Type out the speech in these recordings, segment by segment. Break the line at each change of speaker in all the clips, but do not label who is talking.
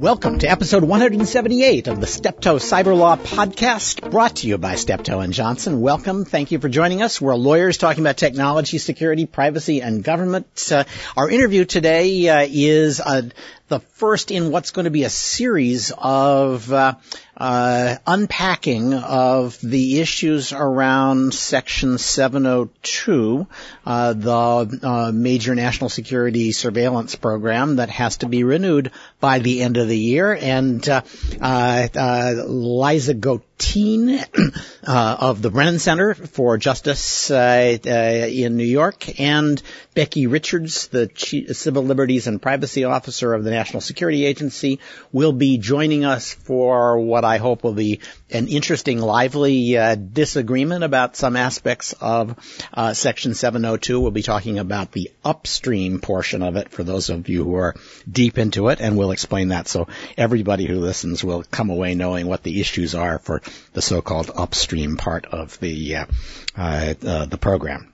Welcome to episode 178 of the Steptoe Cyber Law Podcast, brought to you by Steptoe and Johnson. Welcome. Thank you for joining us. We're lawyers talking about technology, security, privacy, and government. Uh, our interview today uh, is uh, the first in what's going to be a series of uh, uh, unpacking of the issues around Section 702, uh, the uh, major national security surveillance program that has to be renewed by the end of the year. And uh, uh, Liza Go- uh, of the Brennan Center for Justice uh, uh, in New York, and Becky Richards, the Chief Civil Liberties and Privacy Officer of the National Security Agency, will be joining us for what I hope will be an interesting, lively uh, disagreement about some aspects of uh, Section 702. We'll be talking about the upstream portion of it for those of you who are deep into it, and we'll explain that so everybody who listens will come away knowing what the issues are for the so-called upstream part of the uh, uh, uh the program.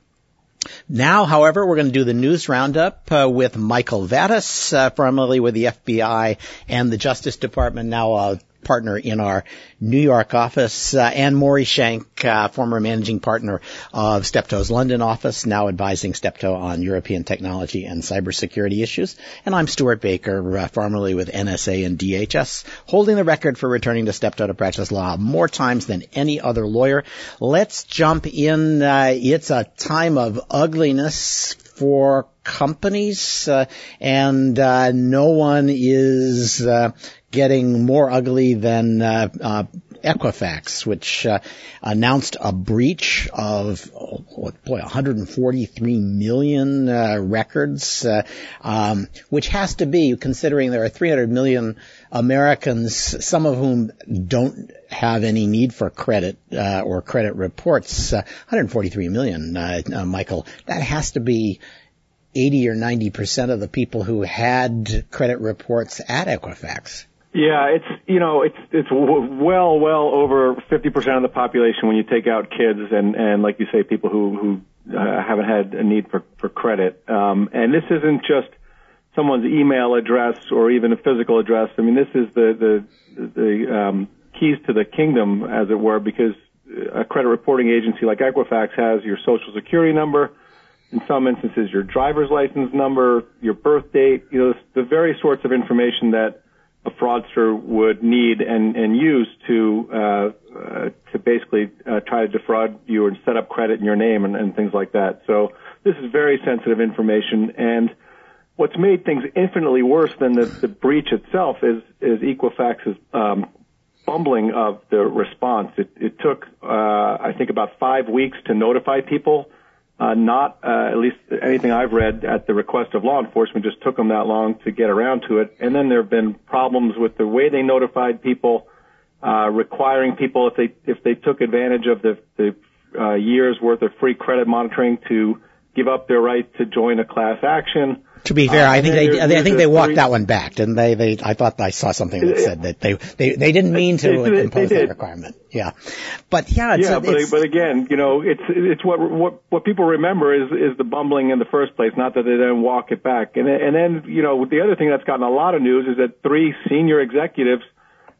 Now, however, we're going to do the news roundup uh, with Michael Vatis, uh, formerly with the FBI and the Justice Department, now a partner in our New York office, uh, and Maury Shenk, uh, former managing partner of Steptoe's London office, now advising Steptoe on European technology and cybersecurity issues. And I'm Stewart Baker, uh, formerly with NSA and DHS, holding the record for returning to Steptoe to practice law more times than any other lawyer. Let's jump in. Uh, it's a time of ugliness for companies, uh, and uh, no one is uh, getting more ugly than uh, uh, Equifax, which uh, announced a breach of oh, boy 143 million uh, records, uh, um, which has to be considering there are 300 million Americans, some of whom don't have any need for credit uh, or credit reports. 143 million, Michael. That has to be 80 or 90 percent of the people who had credit reports at Equifax.
Yeah, it's you know it's it's well well over 50% of the population when you take out kids and and like you say people who who uh, haven't had a need for for credit. Um, and this isn't just someone's email address or even a physical address. I mean, this is the the the um, keys to the kingdom, as it were, because a credit reporting agency like Equifax has your social security number. In some instances, your driver's license number, your birth date, you know, the very sorts of information that a fraudster would need and, and use to uh, uh, to basically uh, try to defraud you and set up credit in your name and, and things like that. So this is very sensitive information, and what's made things infinitely worse than the, the breach itself is is Equifax's um, bumbling of the response. It, it took uh, I think about five weeks to notify people uh, not, uh, at least anything I've read at the request of law enforcement, just took them that long to get around to it. And then there have been problems with the way they notified people, uh, requiring people if they if they took advantage of the the uh, years worth of free credit monitoring to give up their right to join a class action.
To be fair, uh, I think they, I think they walked that one back, didn't they? They, I thought I saw something that said that they, they, they didn't mean to
they,
impose
they
that requirement. Yeah, but yeah, it's,
yeah, but,
it's,
but again, you know, it's it's what what what people remember is is the bumbling in the first place, not that they then walk it back. And and then you know, the other thing that's gotten a lot of news is that three senior executives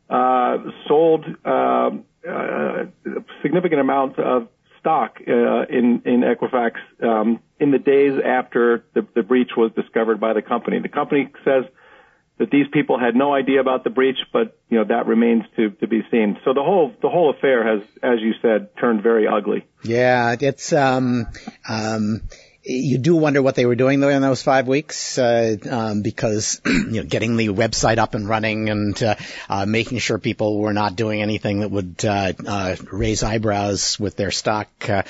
uh, sold uh, uh, significant amounts of stock uh, in in Equifax um, in the days after the, the breach was discovered by the company. The company says that these people had no idea about the breach, but you know that remains to to be seen. So the whole the whole affair has, as you said, turned very ugly.
Yeah, it's um um you do wonder what they were doing though in those five weeks, uh, um, because you know getting the website up and running and uh, uh, making sure people were not doing anything that would uh, uh, raise eyebrows with their stock uh,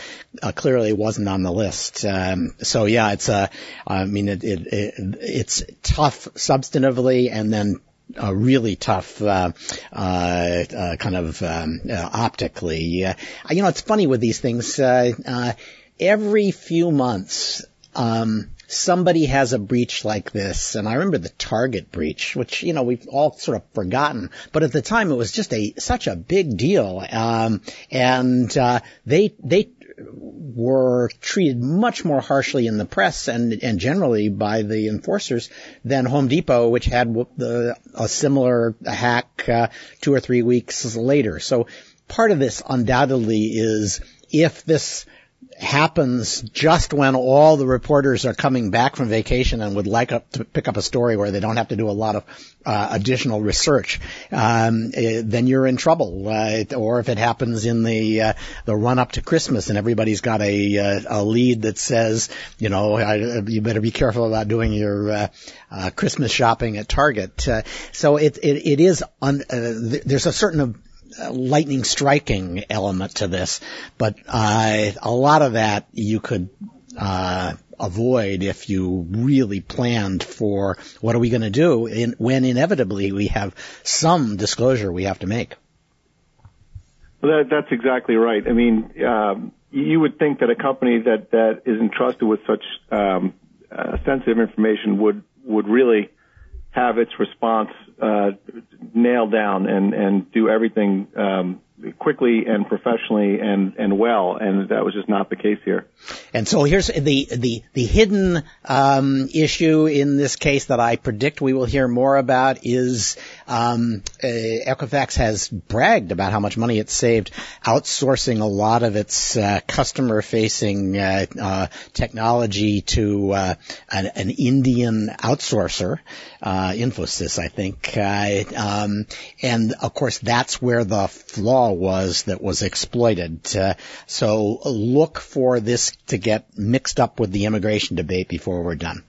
clearly wasn't on the list. Um, so yeah, it's uh, I mean it, it, it, it's tough substantively and then uh, really tough, uh, uh, uh kind of um, optically. you know, it's funny with these things every few months, um, somebody has a breach like this. And I remember the Target breach, which, you know, we've all sort of forgotten. But at the time, it was just a, such a big deal. Um, and, uh, they, they were treated much more harshly in the press and, and generally by the enforcers than Home Depot, which had the, a similar hack uh, two or three weeks later. So part of this undoubtedly is if this happens just when all the reporters are coming back from vacation and would like to pick up a story where they don't have to do a lot of uh, additional research, um, uh, then you're in trouble. Uh, or if it happens in the uh, the run up to Christmas and everybody's got a uh, a lead that says, you know, you better be careful about doing your uh, Christmas shopping at Target. so it, it it is un, there's a certain lightning striking element to this, but uh, a lot of that you could uh, avoid if you really planned for what are we going to do in, when inevitably we have some disclosure we have to make.
Well, that, that's exactly right. I mean, um, you would think that a company that that is entrusted with such um, uh, sensitive information would would really have its response uh, nailed down and and do everything um, quickly and professionally and and well, and that was just not the case here.
And so here's the the the hidden um, issue in this case that I predict we will hear more about is um, uh, Equifax has bragged about how much money it saved outsourcing a lot of its uh, customer facing uh, uh, technology to uh, an, an, Indian outsourcer, uh, Infosys, I think, um, and of course that's where the flaw was that was exploited. So look for this to get mixed up with the immigration debate before we're done.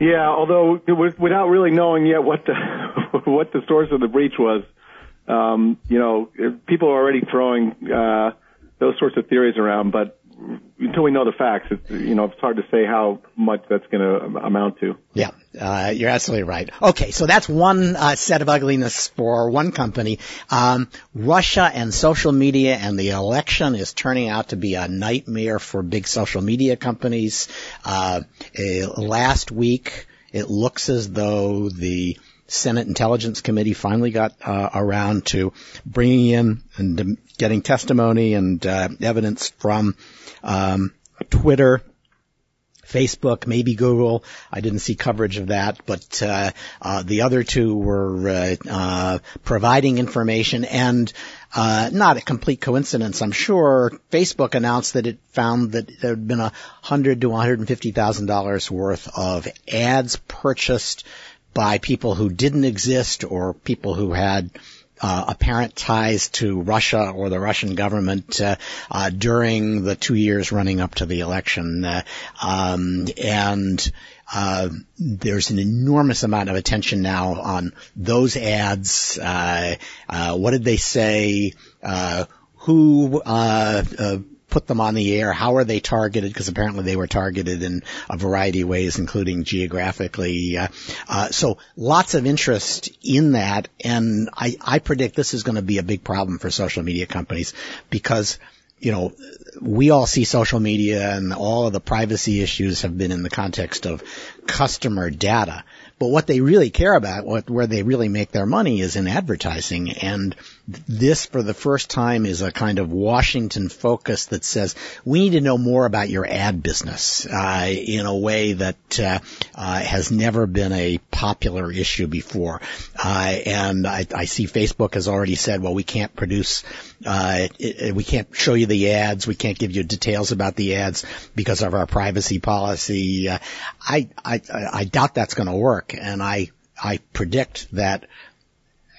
Yeah, although without really knowing yet what the what the source of the breach was, um, you know, people are already throwing uh, those sorts of theories around. But until we know the facts, it's, you know, it's hard to say how much that's going to amount to.
Yeah, uh, you're absolutely right. Okay, so that's one uh, set of ugliness for one company. Um, Russia and social media and the election is turning out to be a nightmare for big social media companies. Uh, last week, it looks as though the Senate Intelligence Committee finally got uh, around to bringing in and getting testimony and uh, evidence from um, Twitter, Facebook, maybe Google. I didn't see coverage of that, but uh, uh, the other two were uh, uh providing information, and uh, not a complete coincidence, I'm sure. Facebook announced that it found that there had been a hundred to one hundred and fifty thousand dollars worth of ads purchased by people who didn't exist or people who had uh, apparent ties to Russia or the Russian government uh, uh, during the two years running up to the election, uh, um, and uh, there's an enormous amount of attention now on those ads. Uh, what did they say? who put them on the air? How are they targeted? Because apparently they were targeted in a variety of ways, including geographically. Uh, uh, so lots of interest in that, and I, I predict this is going to be a big problem for social media companies because you know, we all see social media and all of the privacy issues have been in the context of customer data. But what they really care about, what, where they really make their money is in advertising. And this for the first time is a kind of Washington focus that says we need to know more about your ad business uh, in a way that uh, uh, has never been a popular issue before. Uh, and I, I, see Facebook has already said, well, we can't produce, uh, it, we can't show you the ads, we can't give you details about the ads because of our privacy policy. Uh, I, I I doubt that's going to work, and I I predict that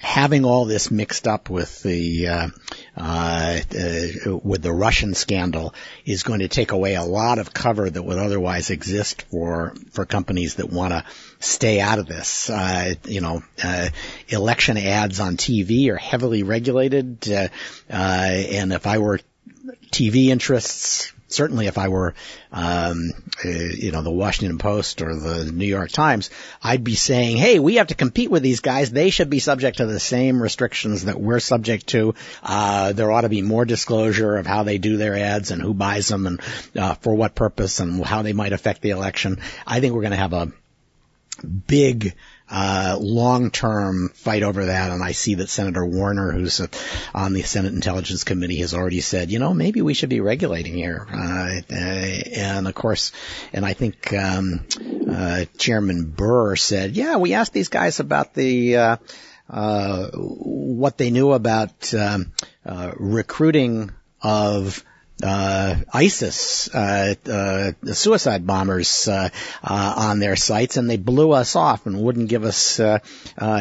having all this mixed up with the uh, uh, uh, with the Russian scandal is going to take away a lot of cover that would otherwise exist for for companies that want to stay out of this. Uh, you know, uh, election ads on TV are heavily regulated, uh, and if I were TV interests, certainly if I were, um, uh, you know, the Washington Post or the New York Times, I'd be saying, hey, we have to compete with these guys. They should be subject to the same restrictions that we're subject to. Uh, there ought to be more disclosure of how they do their ads and who buys them and uh, for what purpose and how they might affect the election. I think we're going to have a big uh, long-term fight over that, and I see that Senator Warner, who's on the Senate Intelligence Committee, has already said, you know, maybe we should be regulating here. Uh, and of course, and I think um, uh, Chairman Burr said, yeah, we asked these guys about the uh, uh, what they knew about um, uh, recruiting of uh, ISIS uh, uh, suicide bombers uh, uh, on their sites, and they blew us off and wouldn't give us uh,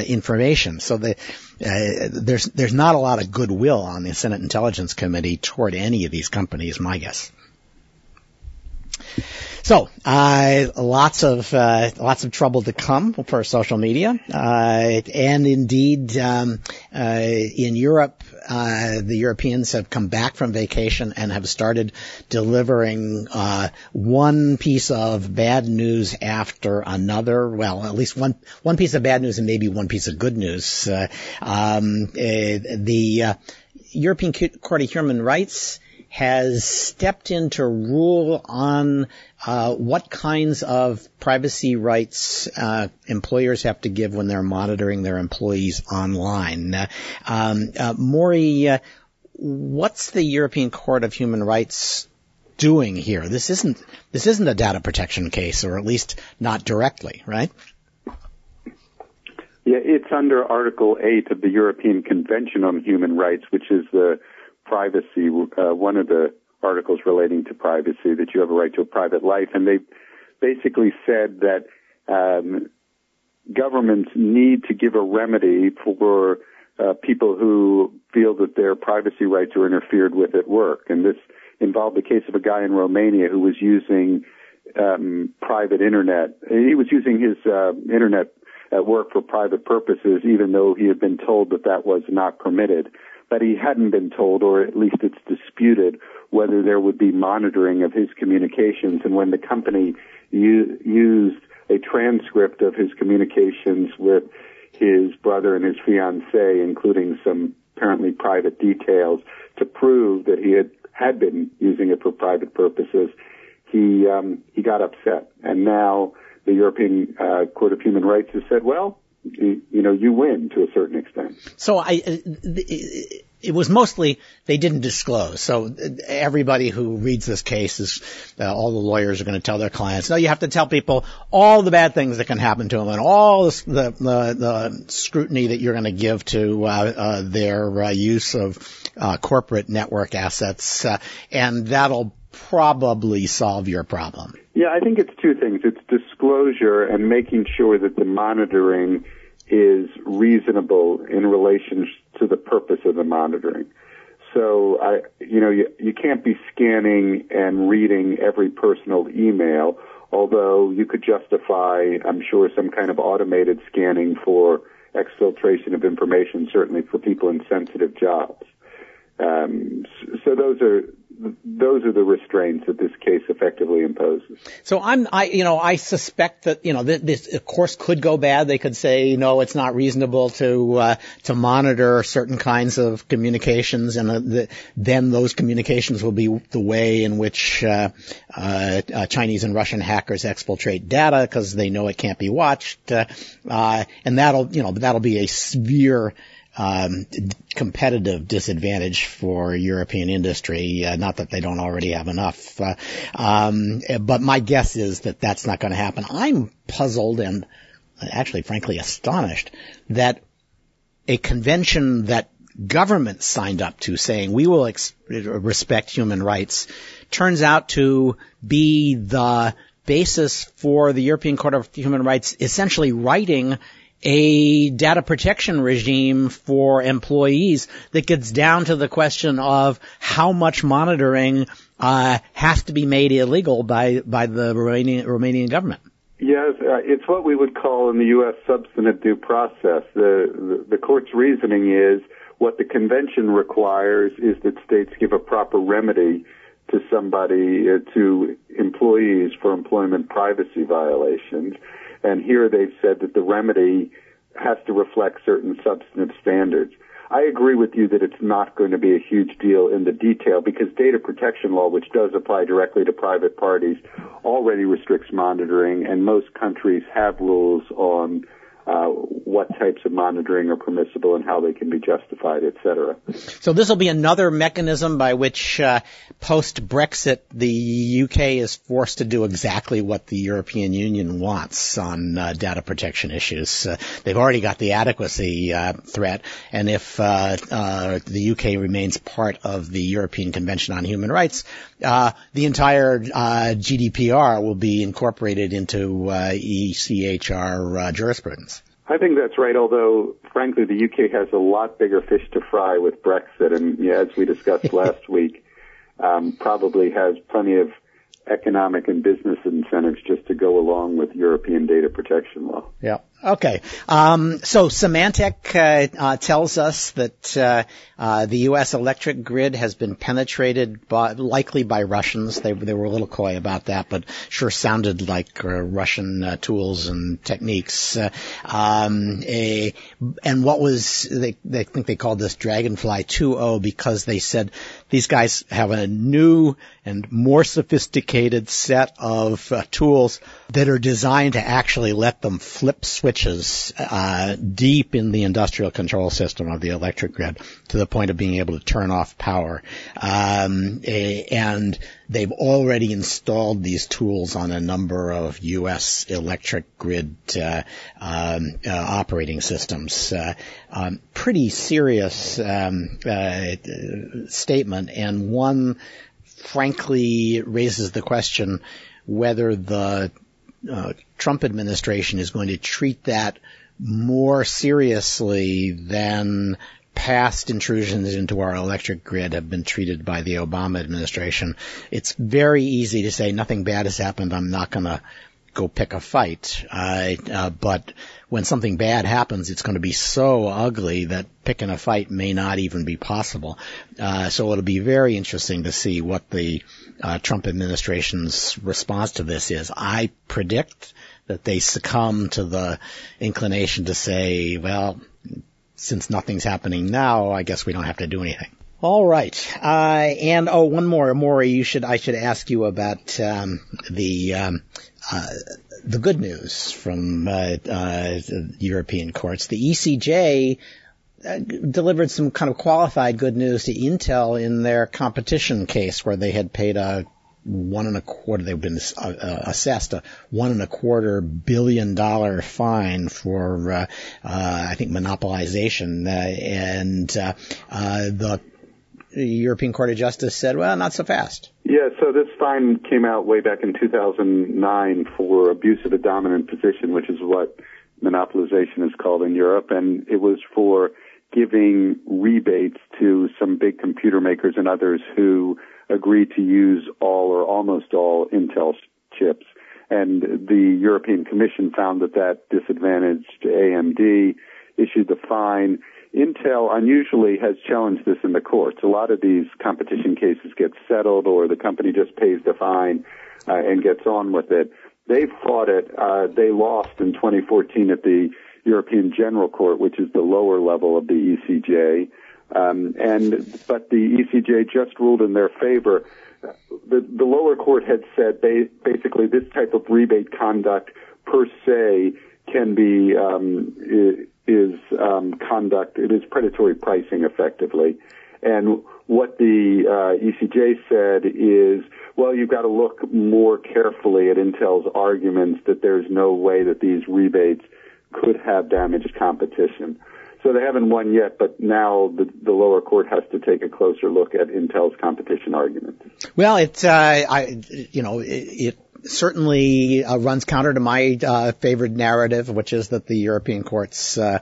information. So the, there's there's not a lot of goodwill on the Senate Intelligence Committee toward any of these companies. My guess. So, uh, lots of uh, lots of trouble to come for social media, uh, and indeed, um, in Europe, uh, the Europeans have come back from vacation and have started delivering uh, one piece of bad news after another. Well, at least one one piece of bad news and maybe one piece of good news. Uh, um, uh, the uh, European Court of Human Rights has stepped in to rule on uh, what kinds of privacy rights uh, employers have to give when they're monitoring their employees online. Um, uh, Maury, uh, what's the European Court of Human Rights doing here? This isn't this isn't a data protection case, or at least not directly, right?
Yeah, it's under Article 8 of the European Convention on Human Rights, which is the privacy, uh, one of the articles relating to privacy, that you have a right to a private life. And they basically said that um, governments need to give a remedy for uh, people who feel that their privacy rights are interfered with at work. And this involved the case of a guy in Romania who was using um, private internet. He was using his uh, internet at work for private purposes, even though he had been told that that was not permitted but he hadn't been told, or at least it's disputed, whether there would be monitoring of his communications. And when the company u- used a transcript of his communications with his brother and his fiancee, including some apparently private details, to prove that he had had been using it for private purposes, he um, he got upset, and now the European uh, Court of Human Rights has said, well, you, know, you win to a certain extent.
So I, uh, it was mostly they didn't disclose. So everybody who reads this case is, uh, all the lawyers are going to tell their clients, no, you have to tell people all the bad things that can happen to them and all the, the, the, the scrutiny that you're going to give to uh, uh, their uh, use of uh, corporate network assets, and that'll probably solve your problem.
Yeah, I think it's two things. It's disclosure and making sure that the monitoring is reasonable in relation to the purpose of the monitoring. So I, you know, you, you can't be scanning and reading every personal email, although you could justify, I'm sure, some kind of automated scanning for exfiltration of information, certainly for people in sensitive jobs. Um, so those are those are the restraints that this case effectively imposes.
So I'm, I, you know, I suspect that, you know, this of course could go bad. They could say, no, it's not reasonable to uh, to monitor certain kinds of communications, and uh, the, then those communications will be the way in which uh, uh, uh Chinese and Russian hackers exfiltrate data because they know it can't be watched, uh, and that'll, you know, that'll be a severe um, competitive disadvantage for European industry. Uh, not that they don't already have enough, uh, um, but my guess is that that's not going to happen. I'm puzzled and actually, frankly, astonished that a convention that government signed up to saying we will ex- respect human rights turns out to be the basis for the European Court of Human Rights essentially writing a data protection regime for employees that gets down to the question of how much monitoring uh, has to be made illegal by by the Romanian, Romanian government.
Yes, uh, it's what we would call in the U.S. substantive due process. The, the, the court's reasoning is what the convention requires is that states give a proper remedy to somebody, uh, to employees for employment privacy violations. And here they've said that the remedy has to reflect certain substantive standards. I agree with you that it's not going to be a huge deal in the detail because data protection law, which does apply directly to private parties, already restricts monitoring, and most countries have rules on uh, what types of monitoring are permissible and how they can be justified, et cetera.
So this will be another mechanism by which uh, post Brexit the UK is forced to do exactly what the European Union wants on uh, data protection issues. Uh, they've already got the adequacy uh, threat, and if uh, the UK remains part of the European Convention on Human Rights, the entire GDPR will be incorporated into ECHR jurisprudence.
I think that's right, although frankly the UK has a lot bigger fish to fry with Brexit and yeah, as we discussed last week, um, probably has plenty of economic and business incentives just to go along with European data protection law.
Yeah. Okay. Um, so Symantec uh, uh, tells us that uh, uh the U.S. electric grid has been penetrated by, likely by Russians. They, they were a little coy about that, but sure sounded like uh, Russian uh, tools and techniques. Um, a, and what was they? They think they called this Dragonfly 2.0 because they said these guys have a new and more sophisticated set of tools that are designed to actually let them flip switch switches uh, deep in the industrial control system of the electric grid to the point of being able to turn off power. Um, and they've already installed these tools on a number of U.S. electric grid uh, um, uh, operating systems. Uh, um, pretty serious um, uh, statement, and one frankly raises the question whether the uh, Trump administration is going to treat that more seriously than past intrusions into our electric grid have been treated by the Obama administration. It's very easy to say nothing bad has happened. I'm not going to go pick a fight. Uh, uh, but when something bad happens, it's going to be so ugly that picking a fight may not even be possible. Uh, so it'll be very interesting to see what the uh, Trump administration's response to this is. I predict that they succumb to the inclination to say, well, since nothing's happening now, I guess we don't have to do anything. All right, uh, and oh, one more, Maury. You should I should ask you about um, the um, uh, the good news from uh, uh, European courts. The ECJ uh, delivered some kind of qualified good news to Intel in their competition case, where they had paid a one and a quarter. They've been uh, assessed a one and a quarter billion dollar fine for, uh, uh, I think, monopolization, uh, and uh, the European Court of Justice said, "Well, not so fast."
Yeah, so this fine came out way back in 2009 for abuse of a dominant position, which is what monopolization is called in Europe, and it was for giving rebates to some big computer makers and others who agreed to use all or almost all Intel chips. And the European Commission found that that disadvantaged AMD, issued the fine. Intel unusually has challenged this in the courts. A lot of these competition cases get settled or the company just pays the fine uh, and gets on with it. They fought it. Uh, they lost in 2014 at the European General Court, which is the lower level of the ECJ. Um, and but the ECJ just ruled in their favor. The, the lower court had said ba- basically this type of rebate conduct per se can be um, is um, conduct. It is predatory pricing effectively. And what the uh, ECJ said is, well, you've got to look more carefully at Intel's arguments that there's no way that these rebates could have damaged competition. So they haven't won yet, but now the, the lower court has to take a closer look at Intel's competition argument.
Well, it, uh, I, you know, it, it certainly uh, runs counter to my uh, favorite narrative, which is that the European courts uh,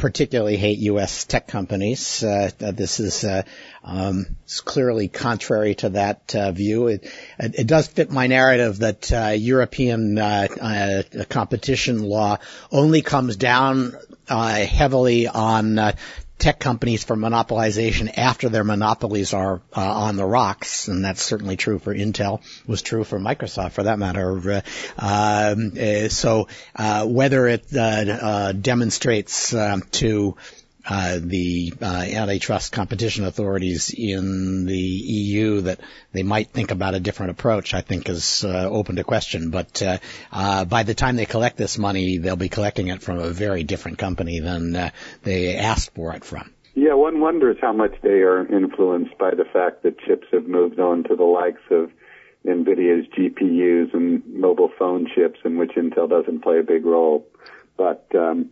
particularly hate U.S. tech companies. Uh, this is uh, um, clearly contrary to that uh, view. It, it, does fit my narrative that uh, European uh, uh, competition law only comes down heavily on tech companies for monopolization after their monopolies are uh, on the rocks, and that's certainly true for Intel. Was true for Microsoft, for that matter. Uh, um, uh, so uh, whether it uh, demonstrates to uh, the uh, antitrust competition authorities in the EU that they might think about a different approach, I think is uh, open to question. But uh, uh, by the time they collect this money, they'll be collecting it from a very different company than uh, they asked for it from.
Yeah, one wonders how much they are influenced by the fact that chips have moved on to the likes of NVIDIA's GPUs and mobile phone chips in which Intel doesn't play a big role. But, um,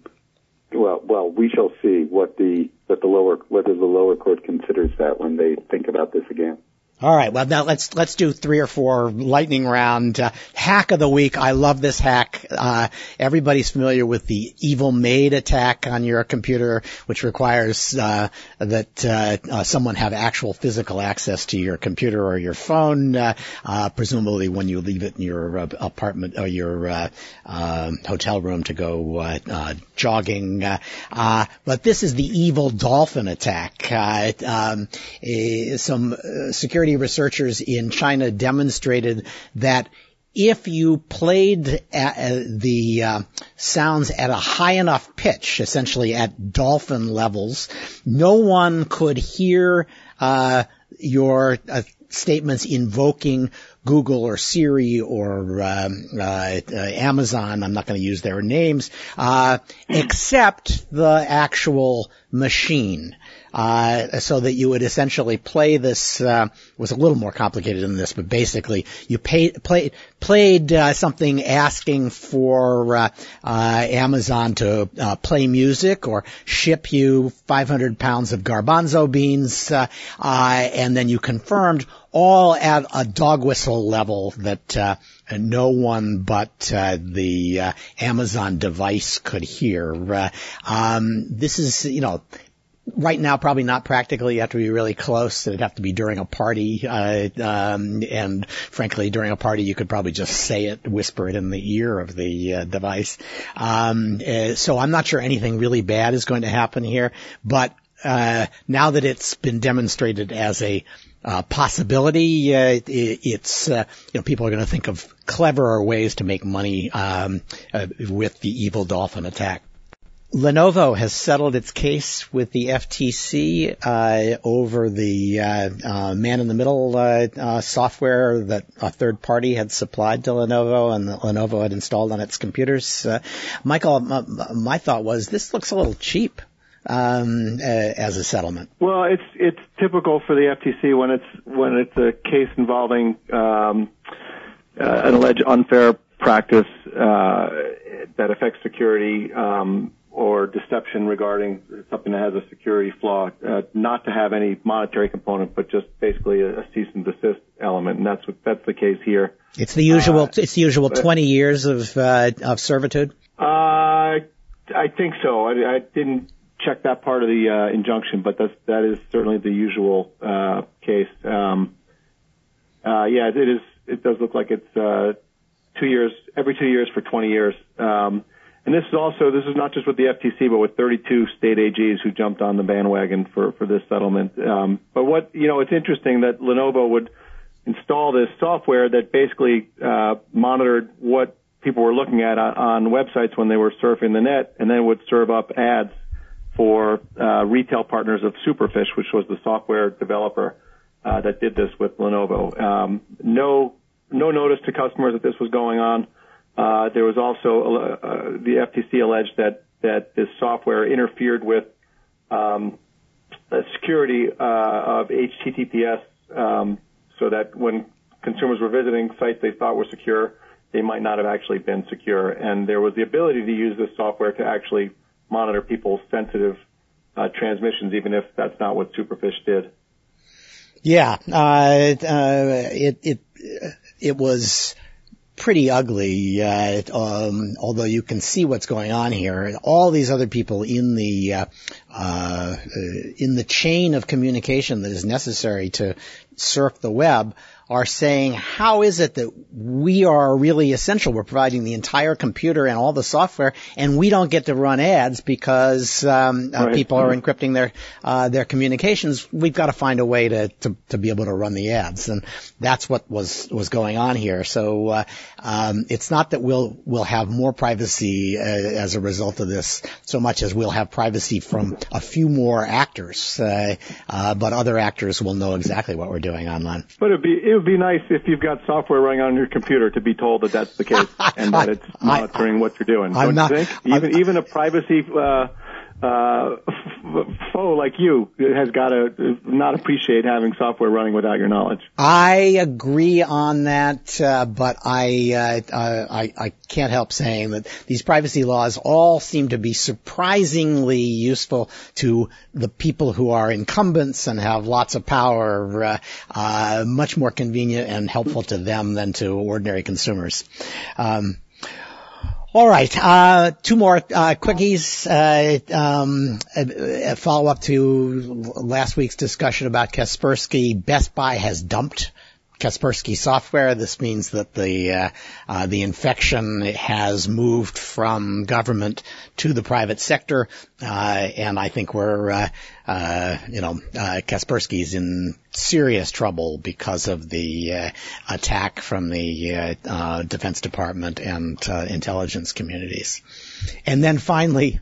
well, well, we shall see what the, what the lower, whether the lower court considers that when they think about this again.
All right. Well, now let's let's do three or four lightning round uh, hack of the week. I love this hack. Uh, everybody's familiar with the evil maid attack on your computer, which requires uh, that uh, uh, someone have actual physical access to your computer or your phone, uh, presumably when you leave it in your apartment or your hotel room to go jogging. but this is the evil dolphin attack. Um, eh, some security researchers in China demonstrated that if you played uh, the uh, sounds at a high enough pitch, essentially at dolphin levels, no one could hear uh, your uh, statements invoking Google or Siri or um, uh, uh, Amazon. I'm not going to use their names, except the actual machine uh, so that you would essentially play this. Uh, was a little more complicated than this, but basically you pay, play, played uh, something asking for uh, uh, Amazon to uh, play music or ship you 500 pounds of garbanzo beans, and then you confirmed all at a dog whistle level that no one but uh, the uh, Amazon device could hear. Uh, um, this is, you know, right now probably not practical. You have to be really close. It'd have to be during a party, uh, um, and frankly, during a party, you could probably just say it, whisper it in the ear of the uh, device. Um, uh, so I'm not sure anything really bad is going to happen here, but uh, now that it's been demonstrated as a uh, possibility. Uh, it, it's uh, you know people are going to think of cleverer ways to make money um, uh, with the evil dolphin attack. Lenovo has settled its case with the FTC uh, over the uh, uh, man-in-the-middle uh, uh, software that a third party had supplied to Lenovo and Lenovo had installed on its computers. Michael, my, thought was this looks a little cheap um, as a settlement.
Well, it's it's typical for the FTC when it's when it's a case involving um, an alleged unfair practice that affects security. Um, or deception regarding something that has a security flaw, uh, not to have any monetary component, but just basically a, a, cease and desist element, and that's what that's the case here.
It's the usual. Uh, it's the usual twenty years of uh, of servitude.
Uh, I think so. I, I, didn't check that part of the uh, injunction, but that's that is certainly the usual uh, case. Um, yeah, it is. It does look like it's two years every two years for twenty years. Um, and this is also this is not just with the FTC, but with 32 state AGs who jumped on the bandwagon for for this settlement. Um, but what you know, it's interesting that Lenovo would install this software that basically uh, monitored what people were looking at on, on websites when they were surfing the net, and then would serve up ads for uh, retail partners of Superfish, which was the software developer uh, that did this with Lenovo. Um, no no notice to customers that this was going on. Uh, there was also uh, uh the FTC alleged that that this software interfered with um, security uh, of HTTPS, um, so that when consumers were visiting sites they thought were secure, they might not have actually been secure. And there was the ability to use this software to actually monitor people's sensitive uh, transmissions, even if that's not what Superfish did.
Yeah, uh, uh, it it it was pretty ugly, uh, um, although you can see what's going on here. All these other people in the uh, uh, in the chain of communication that is necessary to surf the web are saying, how is it that we are really essential? We're providing the entire computer and all the software, and we don't get to run ads because um, uh, right. people are encrypting their uh, their communications. We've got to find a way to, to, to be able to run the ads, and that's what was was going on here. So uh, um, it's not that we'll we'll have more privacy uh, as a result of this, so much as we'll have privacy from a few more actors, uh, uh, but other actors will know exactly what we're doing online.
But it'd be it would be nice if you've got software running on your computer to be told that that's the case and that it's monitoring I, what you're doing. I'm Don't not, you think? Even I'm, even a privacy uh, uh, foe like you has got to not appreciate having software running without your knowledge.
I agree on that, uh, but I, uh, I I can't help saying that these privacy laws all seem to be surprisingly useful to the people who are incumbents and have lots of power. Uh, uh, much more convenient and helpful to them than to ordinary consumers. Um, all right, uh, two more uh, quickies. Uh, um, a, a follow up to last week's discussion about Kaspersky. Best Buy has dumped Kaspersky software. This means that the uh, uh, the infection has moved from government to the private sector, uh, and I think we're uh, uh, you know uh, Kaspersky's in serious trouble because of the attack from the Defense Department and intelligence communities. And then finally,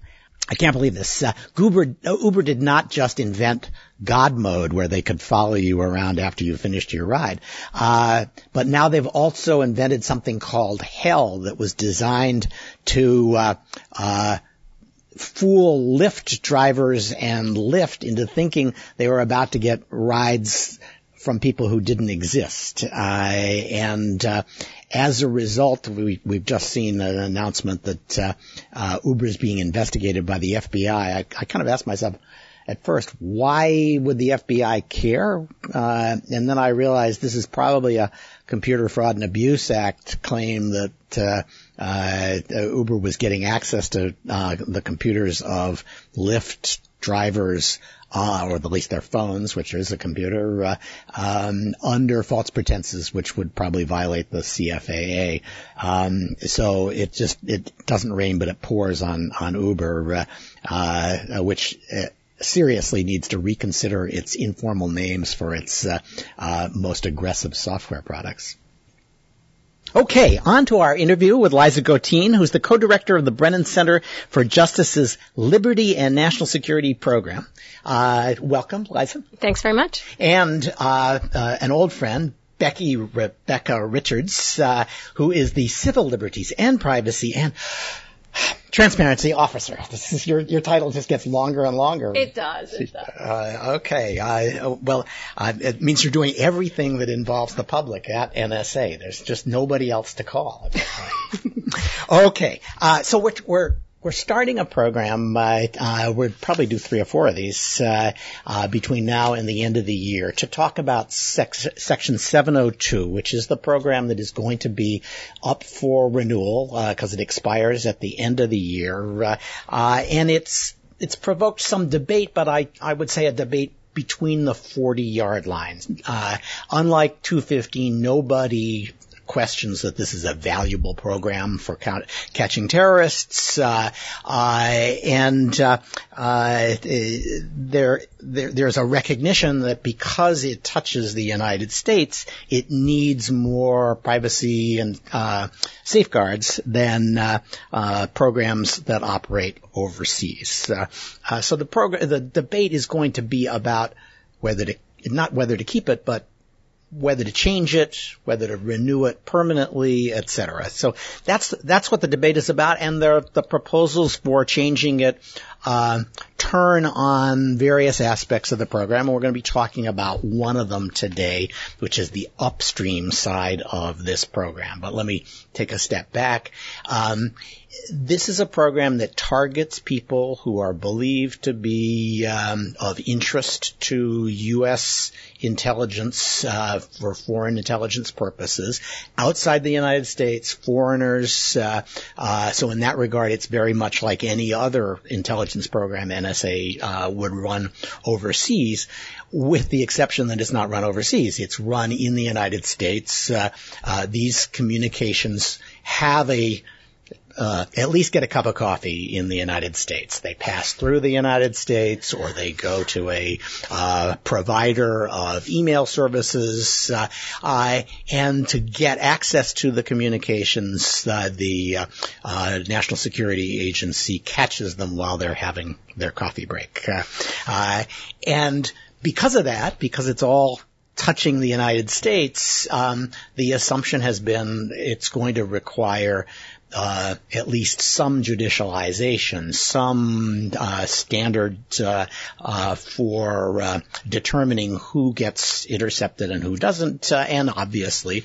I can't believe this. Uh, Uber, Uber did not just invent God mode where they could follow you around after you finished your ride, uh, but now they've also invented something called Hell that was designed to uh, uh fool Lyft drivers and Lyft into thinking they were about to get rides from people who didn't exist. Uh, and uh, as a result, we, have just seen an announcement that uh, uh, Uber is being investigated by the FBI. I, I, kind of asked myself at first, why would the FBI care? Uh, and then I realized this is probably a Computer Fraud and Abuse Act claim that uh, uh, Uber was getting access to uh, the computers of Lyft drivers uh, or at least their phones, which is a computer, uh, um, under false pretenses, which would probably violate the CFAA. Um, so it just it doesn't rain, but it pours on on Uber, which. Uh, seriously needs to reconsider its informal names for its uh, most aggressive software products. Okay, on to our interview with Liza Goitein, who's the co-director of the Brennan Center for Justice's Liberty and National Security Program. Uh, welcome, Liza.
Thanks very much.
And uh, uh, an old friend, Becky Rebecca Richards, uh, who is the Civil Liberties and Privacy and Transparency Officer. This is your your title just gets longer and longer.
It does. It does.
Uh, okay. Uh, well, uh, it means you're doing everything that involves the public at NSA. There's just nobody else to call. okay. Uh, so we're we're we're starting a program. Uh, uh, we'll probably do three or four of these uh, uh between now and the end of the year to talk about sex, Section 702, which is the program that is going to be up for renewal because uh, it expires at the end of the year, uh, and it's it's provoked some debate, but I I would say a debate between the 40 yard lines. Uh, unlike 215, nobody questions that this is a valuable program for catching terrorists, uh, uh, and uh, uh, there, there, there's a recognition that because it touches the United States, it needs more privacy and uh, safeguards than uh, programs that operate overseas. so the program, the debate is going to be about whether to not whether to keep it, but whether to change it, whether to renew it permanently, etc. So that's that's what the debate is about, and the the proposals for changing it uh, turn on various aspects of the program. And we're going to be talking about one of them today, which is the upstream side of this program. But let me take a step back. Um, this is a program that targets people who are believed to be um, of interest to U.S. intelligence uh, for foreign intelligence purposes outside the United States, foreigners. Uh, uh, so in that regard, it's very much like any other intelligence program NSA uh, would run overseas, with the exception that it's not run overseas. It's run in the United States. Uh, uh, these communications have a uh, at least get a cup of coffee in the United States. They pass through the United States or they go to a uh, provider of email services, uh, uh and to get access to the communications, uh, the uh, National Security Agency catches them while they're having their coffee break. and because of that, because it's all touching the United States, um, the assumption has been it's going to require uh, at least some judicialization, some uh, standard uh, uh for uh, determining who gets intercepted and who doesn't, uh, and obviously,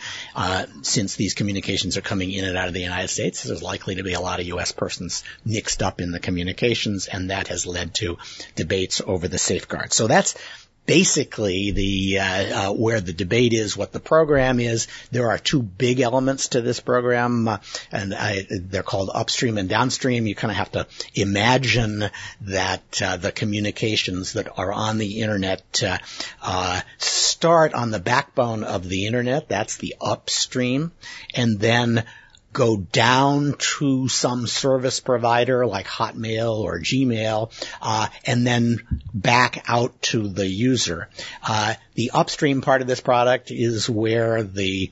since these communications are coming in and out of the United States, there's likely to be a lot of U.S. persons mixed up in the communications, and that has led to debates over the safeguards. So that's basically the uh, uh, where the debate is, what the program is. There are two big elements to this program, uh, and I, they're called upstream and downstream. You kind of have to imagine that uh, the communications that are on the internet uh, uh, start on the backbone of the internet. That's the upstream, and then go down to some service provider like Hotmail or Gmail, uh, and then back out to the user. Uh, the upstream part of this product is where the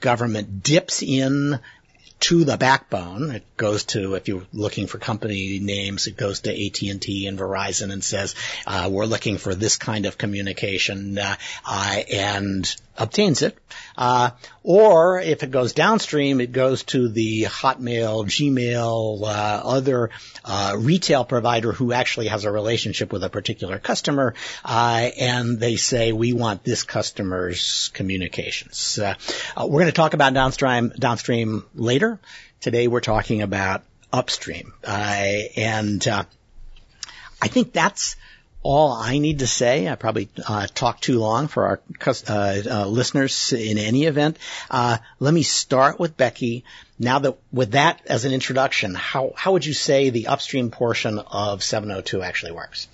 government dips in to the backbone. It goes to, if you're looking for company names, it goes to AT&T and Verizon and says, uh, we're looking for this kind of communication, uh, uh, and obtains it. Uh, or if it goes downstream, it goes to the Hotmail, Gmail, uh, other uh, retail provider who actually has a relationship with a particular customer, uh, and they say we want this customer's communications. Uh, uh, we're going to talk about downstream downstream later. Today we're talking about upstream, and I think that's all I need to say. I probably uh, talked too long for our uh, uh, listeners in any event. Uh, let me start with Becky. Now that with that as an introduction, how how would you say the upstream portion of 702 actually works?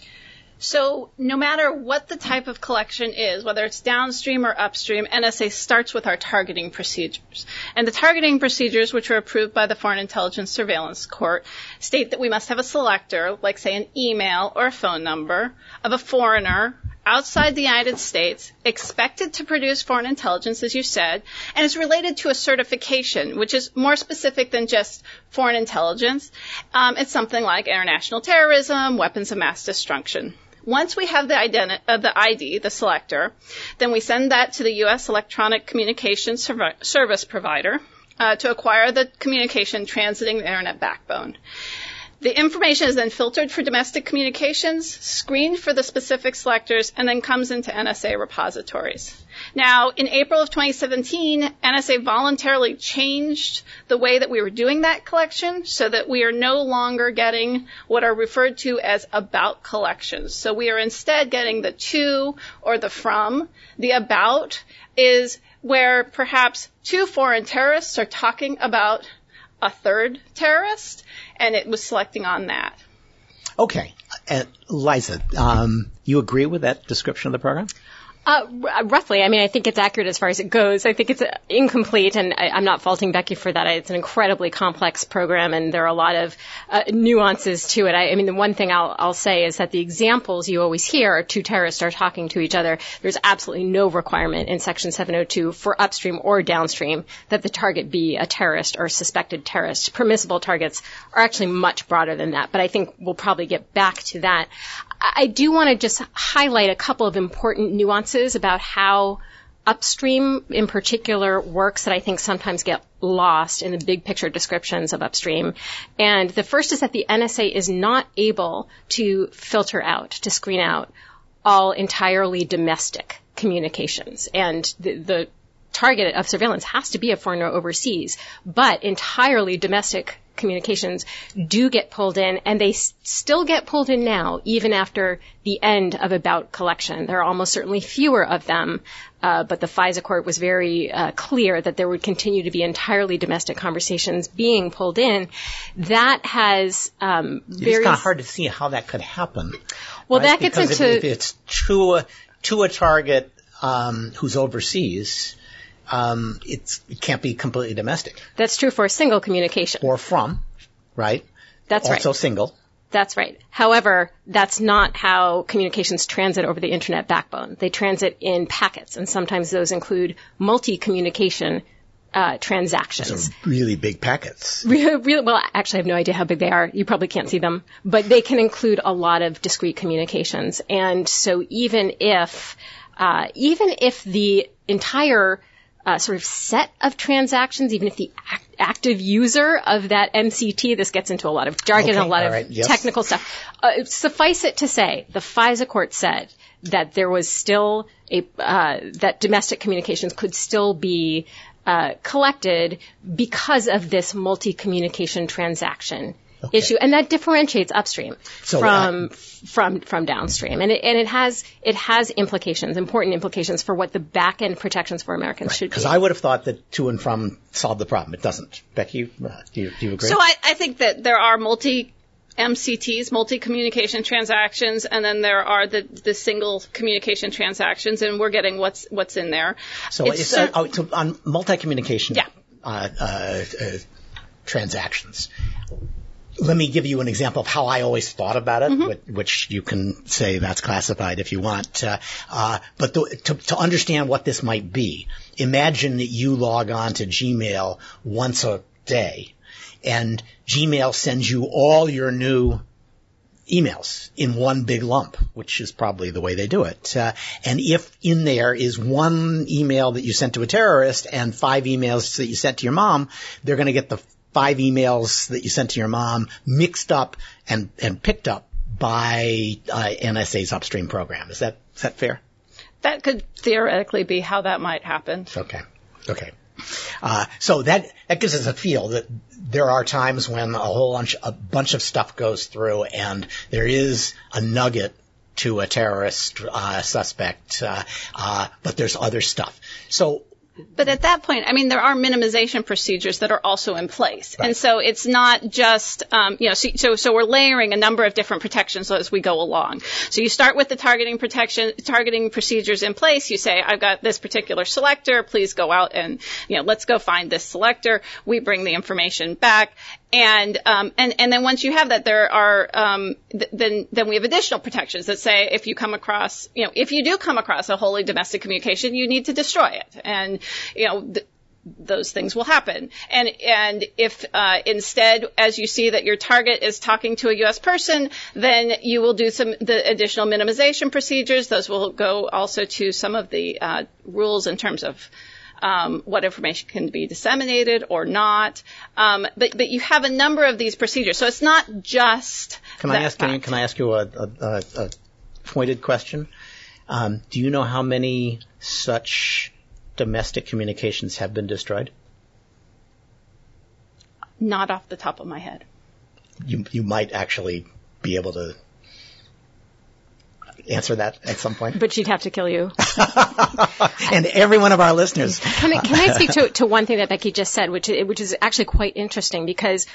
So no matter what the type of collection is, whether it's downstream or upstream, NSA starts with our targeting procedures. And the targeting procedures, which are approved by the Foreign Intelligence Surveillance Court, state that we must have a selector, like say an email or a phone number, of a foreigner outside the United States, expected to produce foreign intelligence, as you said, and is related to a certification, which is more specific than just foreign intelligence. Um, it's something like international terrorism, weapons of mass destruction. Once we have the, identi- uh, the ID, the selector, then we send that to the U.S. Electronic Communications Service Provider uh, to acquire the communication transiting the Internet backbone. The information is then filtered for domestic communications, screened for the specific selectors, and then comes into NSA repositories. Now, in April of 2017, NSA voluntarily changed the way that we were doing that collection so that we are no longer getting what are referred to as about collections. So we are instead getting the to or the from. The about is where perhaps two foreign terrorists are talking about a third terrorist, and it was selecting on that.
Okay. Uh, Liza, um, you agree with that description of the program?
Uh, roughly. I mean, I think it's accurate as far as it goes. I think it's uh, incomplete, and I, am not faulting Becky for that. It's an incredibly complex program, and there are a lot of uh, nuances to it. I, I, mean, the one thing I'll, I'll say is that the examples you always hear are two terrorists are talking to each other. There's absolutely no requirement in Section 702 for upstream or downstream that the target be a terrorist or suspected terrorist. Permissible targets are actually much broader than that, but I think we'll probably get back to that. I do want to just highlight a couple of important nuances about how upstream in particular works that I think sometimes get lost in the big picture descriptions of upstream. And the first is that the NSA is not able to filter out, to screen out all entirely domestic communications. And the, the target of surveillance has to be a foreigner overseas, but entirely domestic communications do get pulled in, and they s- still get pulled in now, even after the end of about collection. There are almost certainly fewer of them, uh, but the FISA court was very uh, clear that there would continue to be entirely domestic conversations being pulled in. that has um, very.
It's kind of hard to see how that could happen.
Well,
right?
that gets
because
into
if, if it's to a to a target um, who's overseas, um, it's it can't be completely domestic
that's true for single communication.
or from, right?
That's
also
right.
single.
That's right. However, that's not how communications transit over the internet backbone. They transit in packets, and sometimes those include multi-communication uh, transactions.
So really big packets.
Really, really, well, actually, I have no idea how big they are. You probably can't see them, but they can include a lot of discrete communications. And so, even if, uh, even if the entire uh, sort of set of transactions, even if the act- active user of that MCT, this gets into a lot of jargon,
Okay,
a lot of
right, yes.
technical stuff. Uh, suffice it to say, the FISA court said that there was still a uh, that domestic communications could still be uh, collected because of this multi-communication transaction issue, and that differentiates upstream
So, uh,
from from from downstream, and it and it has it has implications, important implications for what the back end protections for Americans should be.
Because I would have thought that to and from solved the problem. It doesn't. Becky, uh, do you, do you agree?
So I, I think that there are multi MCTs, multi communication transactions, and then there are the, the single communication transactions, and we're getting what's what's in there.
So
It's
it's,
so-
uh, oh, so on multi-communication
Yeah.
uh, uh, uh, transactions. Let me give you an example of how I always thought about it, which, which you can say that's classified if you want. Uh, uh, but the, to, to understand what this might be, imagine that you log on to Gmail once a day, and Gmail sends you all your new emails in one big lump, which is probably the way they do it. Uh, and if in there is one email that you sent to a terrorist and five emails that you sent to your mom, they're going to get the five emails that you sent to your mom mixed up and, and picked up by uh, NSA's upstream program. Is that is that fair?
That could theoretically be how that might happen.
Okay. Okay. Uh, so that that gives us a feel that there are times when a whole bunch a bunch of stuff goes through, and there is a nugget to a terrorist uh, suspect, uh, uh, but there's other stuff. So
But at that point, I mean, there are minimization procedures that are also in place, and so it's not just, um, you know, so, so so we're layering a number of different protections as we go along. So you start with the targeting protection, targeting procedures in place. You say, I've got this particular selector. Please go out and, you know, let's go find this selector. We bring the information back, and um, and and then once you have that, there are um, th- then then we have additional protections that say if you come across, you know, if you do come across a wholly domestic communication, you need to destroy it, and you know. Th- those things will happen. And and if uh, instead, as you see that your target is talking to a U.S. person, then you will do some the additional minimization procedures. Those will go also to some of the uh, rules in terms of um, what information can be disseminated or not. Um, but but you have a number of these procedures, so it's not just.
can I ask you, can I ask you a, a, a, a pointed question? Um, do you know how many such domestic communications have been destroyed?
Not off the top of my head.
You you might actually be able to answer that at some point.
but she'd have to kill you.
and every one of our listeners.
Can I, can I speak to, to one thing that Becky just said, which which is actually quite interesting because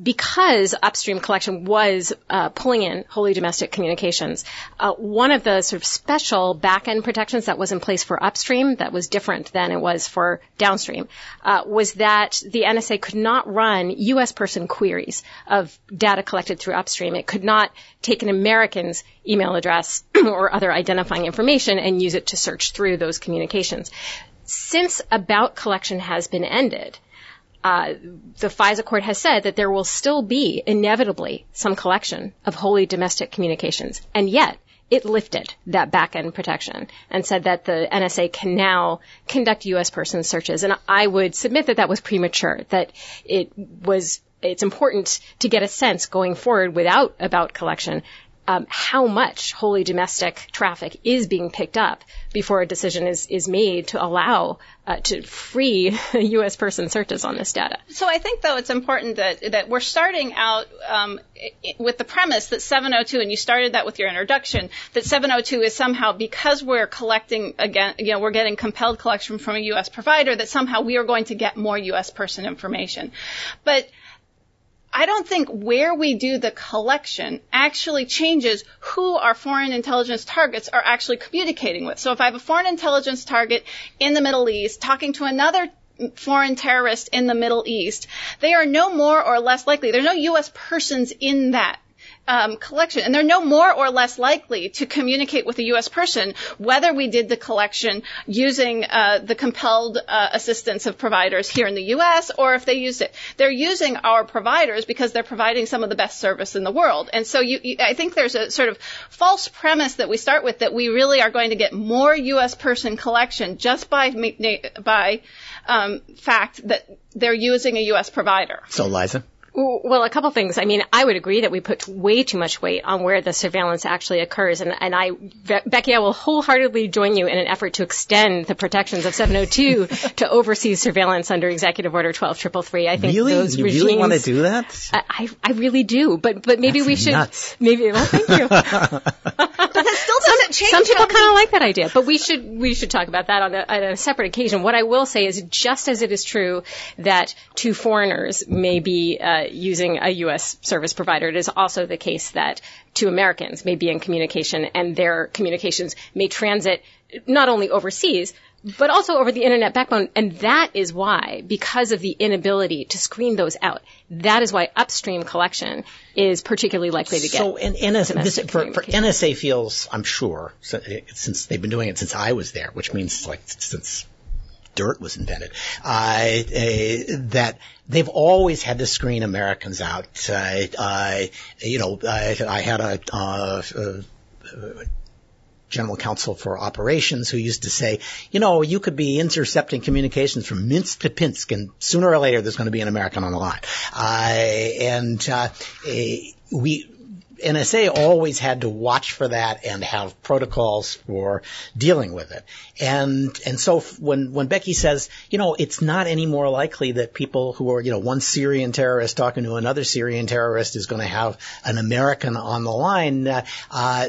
because upstream collection was uh, pulling in wholly domestic communications, uh, one of the sort of special back-end protections that was in place for upstream that was different than it was for downstream uh, was that the NSA could not run U.S. person queries of data collected through upstream. It could not take an American's email address or other identifying information and use it to search through those communications. Since about collection has been ended, uh, the FISA court has said that there will still be inevitably some collection of wholly domestic communications, and yet it lifted that back end protection and said that the NSA can now conduct U.S. person searches. And I would submit that that was premature, that it was, it's important to get a sense going forward without about collection um, how much wholly domestic traffic is being picked up before a decision is, is made to allow uh, to free U.S. person searches on this data.
So I think though it's important that that we're starting out um, with the premise that 702, and you started that with your introduction, that 702 is somehow because we're collecting again, you know, we're getting compelled collection from a U.S. provider, that somehow we are going to get more U.S. person information. But I don't think where we do the collection actually changes who our foreign intelligence targets are actually communicating with. So if I have a foreign intelligence target in the Middle East talking to another foreign terrorist in the Middle East, they are no more or less likely. There's no U.S. persons in that um, collection, and they're no more or less likely to communicate with a U.S. person whether we did the collection using uh, the compelled uh, assistance of providers here in the U.S. or if they used it. They're using our providers because they're providing some of the best service in the world. And so you, you, I think there's a sort of false premise that we start with that we really are going to get more U.S. person collection just by by um, fact that they're using a U.S. provider.
So, Liza.
Well, a couple things. I mean, I would agree that we put way too much weight on where the surveillance actually occurs, and, and I, Becky, I will wholeheartedly join you in an effort to extend the protections of 702 to overseas surveillance under Executive Order 12333. I think
really?
those
you
regimes.
really want to do that?
I, I really do, but but maybe
That's
we should.
nuts.
Maybe. Well, thank you.
But that still doesn't change.
Some people kind of like that idea, but we should we should talk about that on a, on a separate occasion. What I will say is, just as it is true that two foreigners may be uh, using a U.S. service provider, it is also the case that two Americans may be in communication, and their communications may transit not only overseas. But also over the internet backbone, and that is why, because of the inability to screen those out, that is why upstream collection is particularly likely to get.
So, in, NSA, this, for, for. NSA feels, I'm sure, so- since they've been doing it since I was there, which means like since dirt was invented, uh, uh, that they've always had to screen Americans out. Uh, you know, I, I had a, uh, uh, general counsel for operations who used to say, you know, you could be intercepting communications from Minsk to Pinsk, and sooner or later there's going to be an American on the line. Uh, and uh, eh, we. NSA always had to watch for that and have protocols for dealing with it. And, and so when, when Becky says, you know, it's not any more likely that people who are, you know, one Syrian terrorist talking to another Syrian terrorist is going to have an American on the line, uh,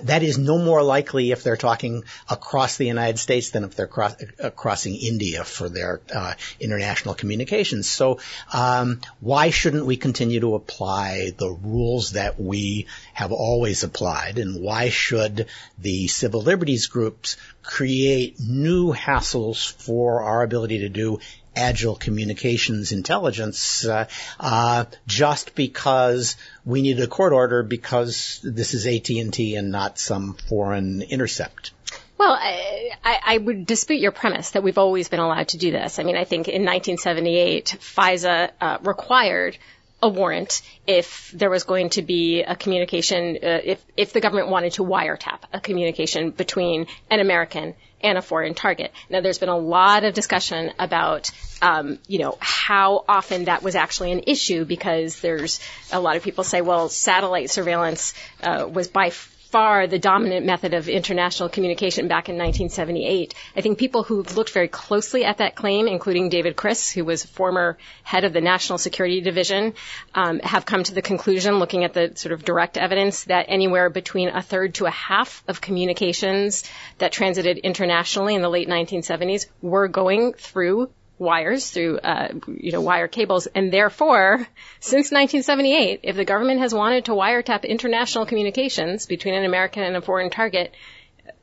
that is no more likely if they're talking across the United States than if they're uh, crossing India for their, uh, international communications. So, um, why shouldn't we continue to apply the rules that we have always applied and why should the civil liberties groups create new hassles for our ability to do agile communications intelligence uh, uh, just because we need a court order because this is AT&T and not some foreign intercept.
Well, I, I I would dispute your premise that we've always been allowed to do this. I mean, I think in 1978, FISA uh, required a warrant if there was going to be a communication, uh, if, if the government wanted to wiretap a communication between an American and a foreign target. Now, there's been a lot of discussion about, um, you know, how often that was actually an issue because there's a lot of people say, well, satellite surveillance uh, was by far the dominant method of international communication back in 1978. I think people who've looked very closely at that claim, including David Kris, who was former head of the National Security Division, um, have come to the conclusion, looking at the sort of direct evidence, that anywhere between a third to a half of communications that transited internationally in the late 1970s were going through wires through uh, you know wire cables. And therefore since 1978 if the government has wanted to wiretap international communications between an American and a foreign target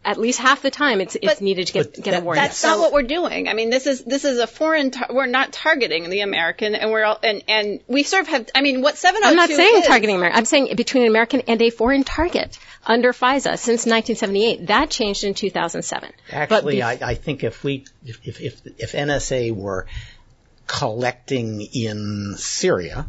at least half the time it's it's
But-
needed to get get
that-
a warrant
That's not what we're doing. I mean, this is this is a foreign. Tar- we're not targeting the American, and we're all, and and we sort of have. I mean, what seven?
I'm not saying
is,
targeting America. I'm saying between an American and a foreign target under FISA since 1978. That changed in 2007.
Actually,
bef-
I, I think if we, if, if, if, if NSA were collecting in Syria,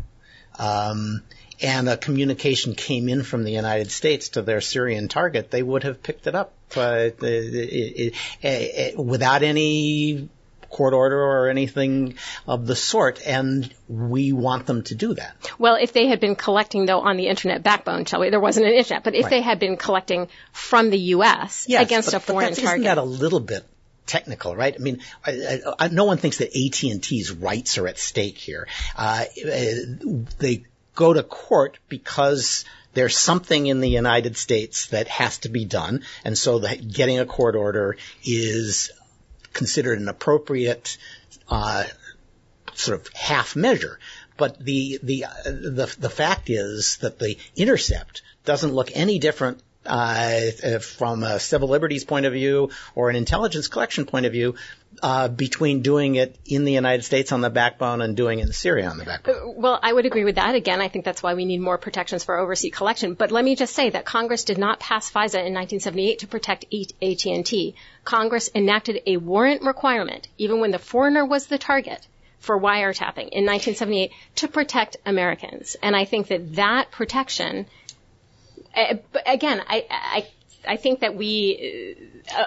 um, and a communication came in from the United States to their Syrian target, they would have picked it up uh, it, it, it, without any court order or anything of the sort, and we want them to do that.
Well, if they had been collecting though on the internet backbone, shall we? There wasn't an internet, but if
Right.
they had been collecting from the U.S.
Yes,
against
but,
a foreign
but that's,
target,
Isn't that a little bit technical, right? I mean, I, I, no one thinks that AT&T's rights are at stake here. Uh, uh, they go to court because there's something in the United States that has to be done, and so getting a court order is considered an appropriate uh, sort of half measure. but the the uh, the the fact is that the intercept doesn't look any different uh, from a civil liberties point of view or an intelligence collection point of view uh, between doing it in the United States on the backbone and doing it in Syria on the backbone. Uh,
well, I would agree with that. Again, I think that's why we need more protections for overseas collection. But let me just say that Congress did not pass FISA in 1978 to protect AT&T. Congress enacted a warrant requirement, even when the foreigner was the target, for wiretapping in 1978 to protect Americans. And I think that that protection uh, again, I, I, I think that we,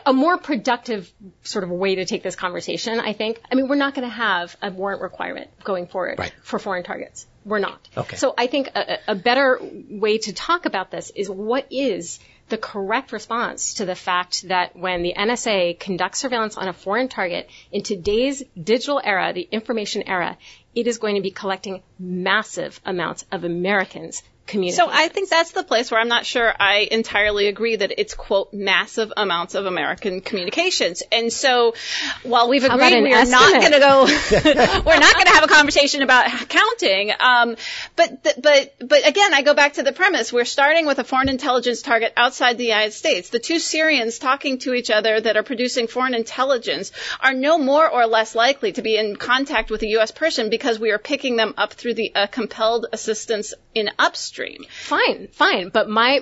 a more productive sort of way to take this conversation, I think, I mean, we're not going to have a warrant requirement going forward
right.
for foreign targets. We're not.
Okay.
So I think a, a better way to talk about this is what is the correct response to the fact that when the NSA conducts surveillance on a foreign target in today's digital era, the information era, it is going to be collecting massive amounts of Americans
so I think that's the place where I'm not sure I entirely agree that it's quote massive amounts of American communications. And so while we've agreed we are not going to go, we're not going to have a conversation about counting. Um, but but but again, I go back to the premise: we're starting with a foreign intelligence target outside the United States. The two Syrians talking to each other that are producing foreign intelligence are no more or less likely to be in contact with a U.S. person because we are picking them up through the uh, compelled assistance in upstream
Fine, fine. But my,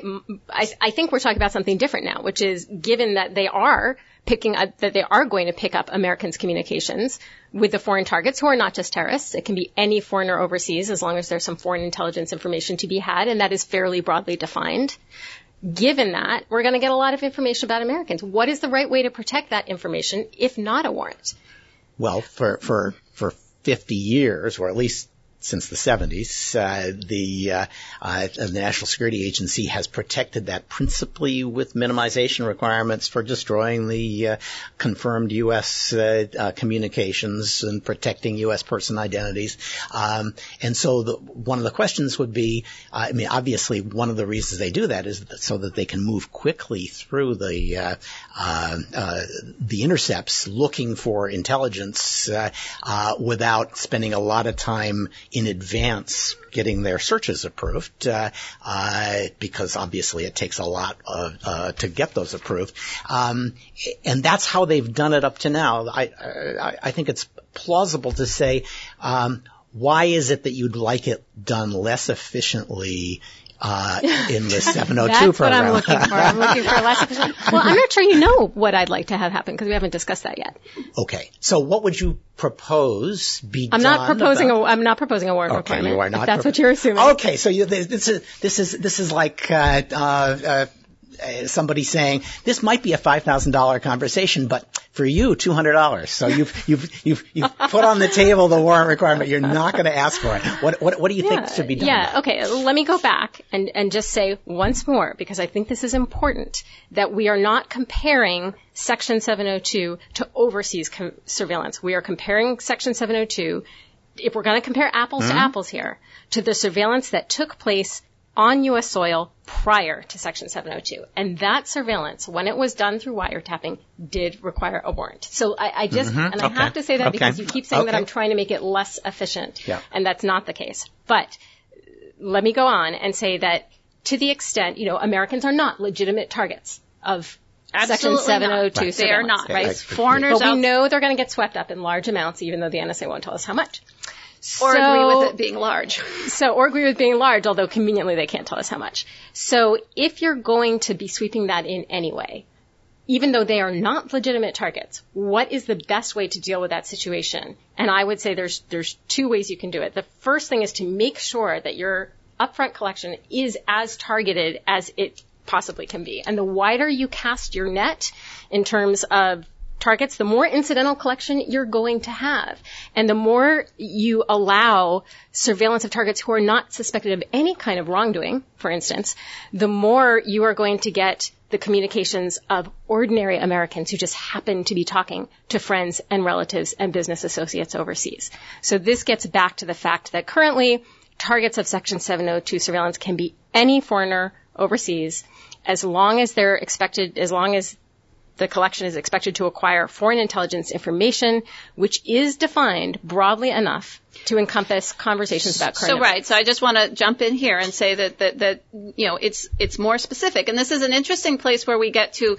I, I think we're talking about something different now, which is given that they are picking up, that they are going to pick up Americans' communications with the foreign targets who are not just terrorists. It can be any foreigner overseas as long as there's some foreign intelligence information to be had, and that is fairly broadly defined. Given that, we're going to get a lot of information about Americans. What is the right way to protect that information if not a warrant?
Well, for, for, for 50 years, or at least since the 70s. Uh, the, uh, uh, the National Security Agency has protected that principally with minimization requirements for destroying the uh, confirmed U.S. Uh, uh, communications and protecting U.S. person identities. Um, and so the, one of the questions would be, I mean, obviously one of the reasons they do that is so that they can move quickly through the the intercepts looking for intelligence without spending a lot of time in advance getting their searches approved, uh, uh, because obviously it takes a lot of, uh, to get those approved. Um, and that's how they've done it up to now. I, I, I think it's plausible to say, um, why is it that you'd like it done less efficiently uh, in the 702
That's
program.
That's what I'm looking for. I'm looking for less efficient. Well, I'm not sure you know what I'd like to have happen because we haven't discussed that yet.
Okay. So what would you propose be
I'm not proposing about? a I'm not proposing a warrant
okay,
requirement.
You are not.
That's pro- what you're assuming.
Okay. So you, this is this is this is like uh, uh, uh somebody saying this might be a five thousand dollar conversation, but for you, two hundred dollars. So you've you've you've you've put on the table the warrant requirement. You're not going to ask for it. What what what do you yeah, think should be done?
Yeah. Okay. Let me go back and and just say once more because I think this is important that we are not comparing Section 702 to overseas com- surveillance. We are comparing Section 702 if we're going to compare apples mm-hmm. to apples here, to the surveillance that took place on U.S. soil prior to Section 702. And that surveillance, when it was done through wiretapping, did require a warrant. So I, I just, mm-hmm. and I have to say that
okay.
because you keep saying
okay.
that I'm trying to make it less efficient.
Yeah.
And that's not the case. But let me go on and say that to the extent, you know, Americans are not legitimate targets of
Absolutely
Section 702
right. They are not, right?
Foreigners But we know they're going to get swept up in large amounts, even though the NSA won't tell us how much.
Or agree with it being large.
So, or agree with being large, although conveniently they can't tell us how much. So, if you're going to be sweeping that in anyway, even though they are not legitimate targets, what is the best way to deal with that situation? And I would say there's there's two ways you can do it. The first thing is to make sure that your upfront collection is as targeted as it possibly can be. And the wider you cast your net in terms of targets, the more incidental collection you're going to have. And the more you allow surveillance of targets who are not suspected of any kind of wrongdoing, for instance, the more you are going to get the communications of ordinary Americans who just happen to be talking to friends and relatives and business associates overseas. So this gets back to the fact that currently targets of Section 702 surveillance can be any foreigner overseas as long as they're expected, as long as the collection is expected to acquire foreign intelligence information, which is defined broadly enough to encompass conversations about current
so
events.
right. So i just want to jump in here and say that that that you know it's it's more specific. And this is an interesting place where we get to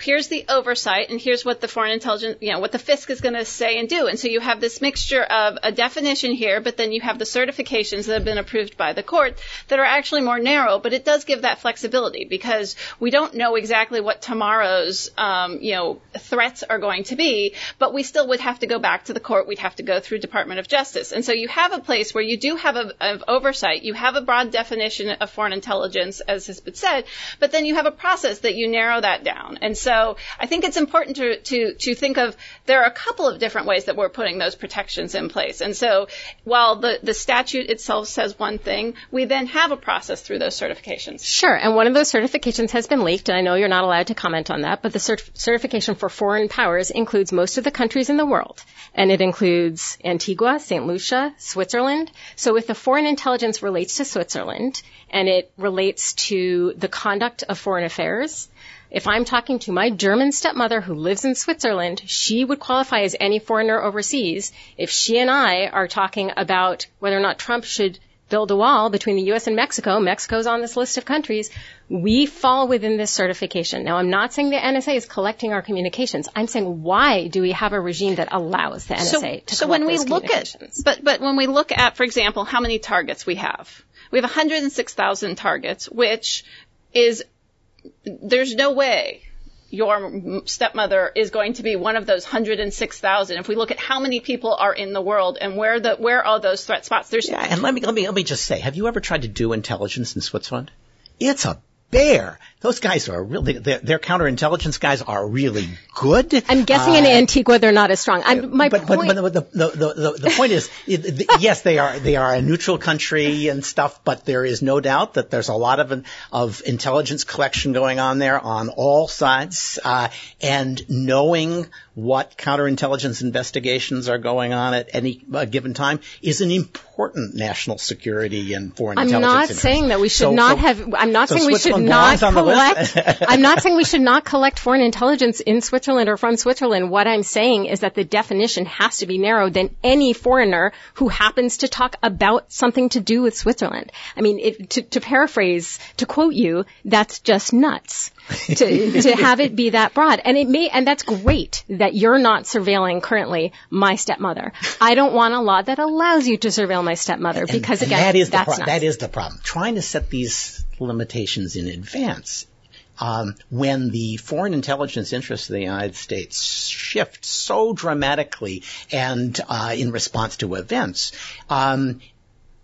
here's the oversight and here's what the foreign intelligence you know what the fisc is going to say and do. And so you have this mixture of a definition here but then you have the certifications that have been approved by the court that are actually more narrow but it does give that flexibility because we don't know exactly what tomorrow's um, you know threats are going to be but we still would have to go back to the court. We'd have to go through department of justice and so you have a place where you do have a, oversight. You have a broad definition of foreign intelligence, as has been said, but then you have a process that you narrow that down. And so I think it's important to, to, to think of there are a couple of different ways that we're putting those protections in place. And so while the, the statute itself says one thing, we then have a process through those certifications.
Sure, and one of those certifications has been leaked, and I know you're not allowed to comment on that, but the cert- certification for foreign powers includes most of the countries in the world, and it includes Antigua, St. Lucia, Switzerland. So if the foreign intelligence relates to Switzerland and it relates to the conduct of foreign affairs, if I'm talking to my German stepmother who lives in Switzerland, she would qualify as any foreigner overseas. If she and I are talking about whether or not Trump should build a wall between the U.S. and Mexico, Mexico's on this list of countries, we fall within this certification. Now, I'm not saying the NSA is collecting our communications. I'm saying why do we have a regime that allows the NSA
so,
to
so
collect
when we look at, but, but when we look at, for example, how many targets we have, we have 106,000 targets, which is, there's no way your stepmother is going to be one of those 106,000. If we look at how many people are in the world and where the where are those threat spots, there's
yeah. And let me let me let me just say, have you ever tried to do intelligence in Switzerland? It's a bear. Those guys are really, their, counterintelligence guys are really good.
I'm guessing uh, in Antigua they're not as strong. I'm, my
but,
point.
But, but the, the, the, the, point is, yes, they are, they are a neutral country and stuff, but there is no doubt that there's a lot of, of intelligence collection going on there on all sides, uh, and knowing what counterintelligence investigations are going on at any uh, given time is an important national security and foreign
I'm
intelligence.
I'm not
interest.
saying that we should
so,
not
so,
have. I'm not
so
saying we should not collect. I'm not saying we should not collect foreign intelligence in Switzerland or from Switzerland. What I'm saying is that the definition has to be narrowed than any foreigner who happens to talk about something to do with Switzerland. I mean, it, to, to paraphrase, to quote you, that's just nuts. to, to have it be that broad. And it may, and that's great that you're not surveilling currently my stepmother. I don't want a law that allows you to surveil my stepmother
and,
because
and
again,
that is
that's
the pro- that is the problem. Trying to set these limitations in advance. Um, when the foreign intelligence interests of the United States shift so dramatically and uh, in response to events, um,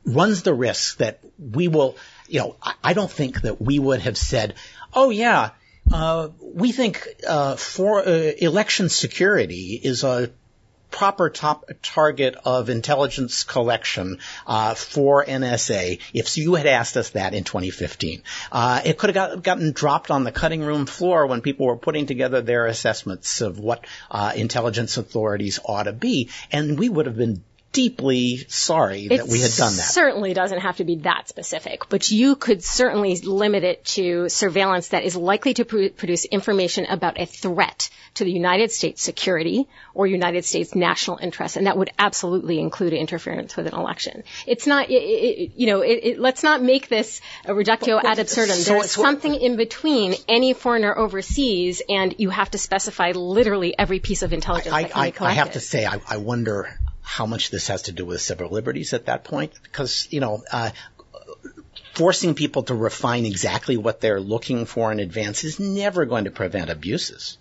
runs the risk that we will, you know, I, don't think that we would have said, oh yeah, uh, we think uh, for uh, election security is a proper top target of intelligence collection uh, for NSA if you had asked us that in 2015. Uh, it could have got, gotten dropped on the cutting room floor when people were putting together their assessments of what uh, intelligence authorities ought to be, and we would have been deeply sorry that
it
we had done that.
certainly doesn't have to be that specific, but you could certainly limit it to surveillance that is likely to pr- produce information about a threat to the United States security or United States national interest, and that would absolutely include interference with an election. It's not, it, it, you know, it, let's not make this a reductio ad absurdum.
so-
There's
so-
something in between any foreigner overseas, and you have to specify literally every piece of intelligence
I, I. I have to say, I, I wonder how much this has to do with civil liberties at that point, because you know. Uh, Forcing people to refine exactly what they're looking for in advance is never going to prevent abuses,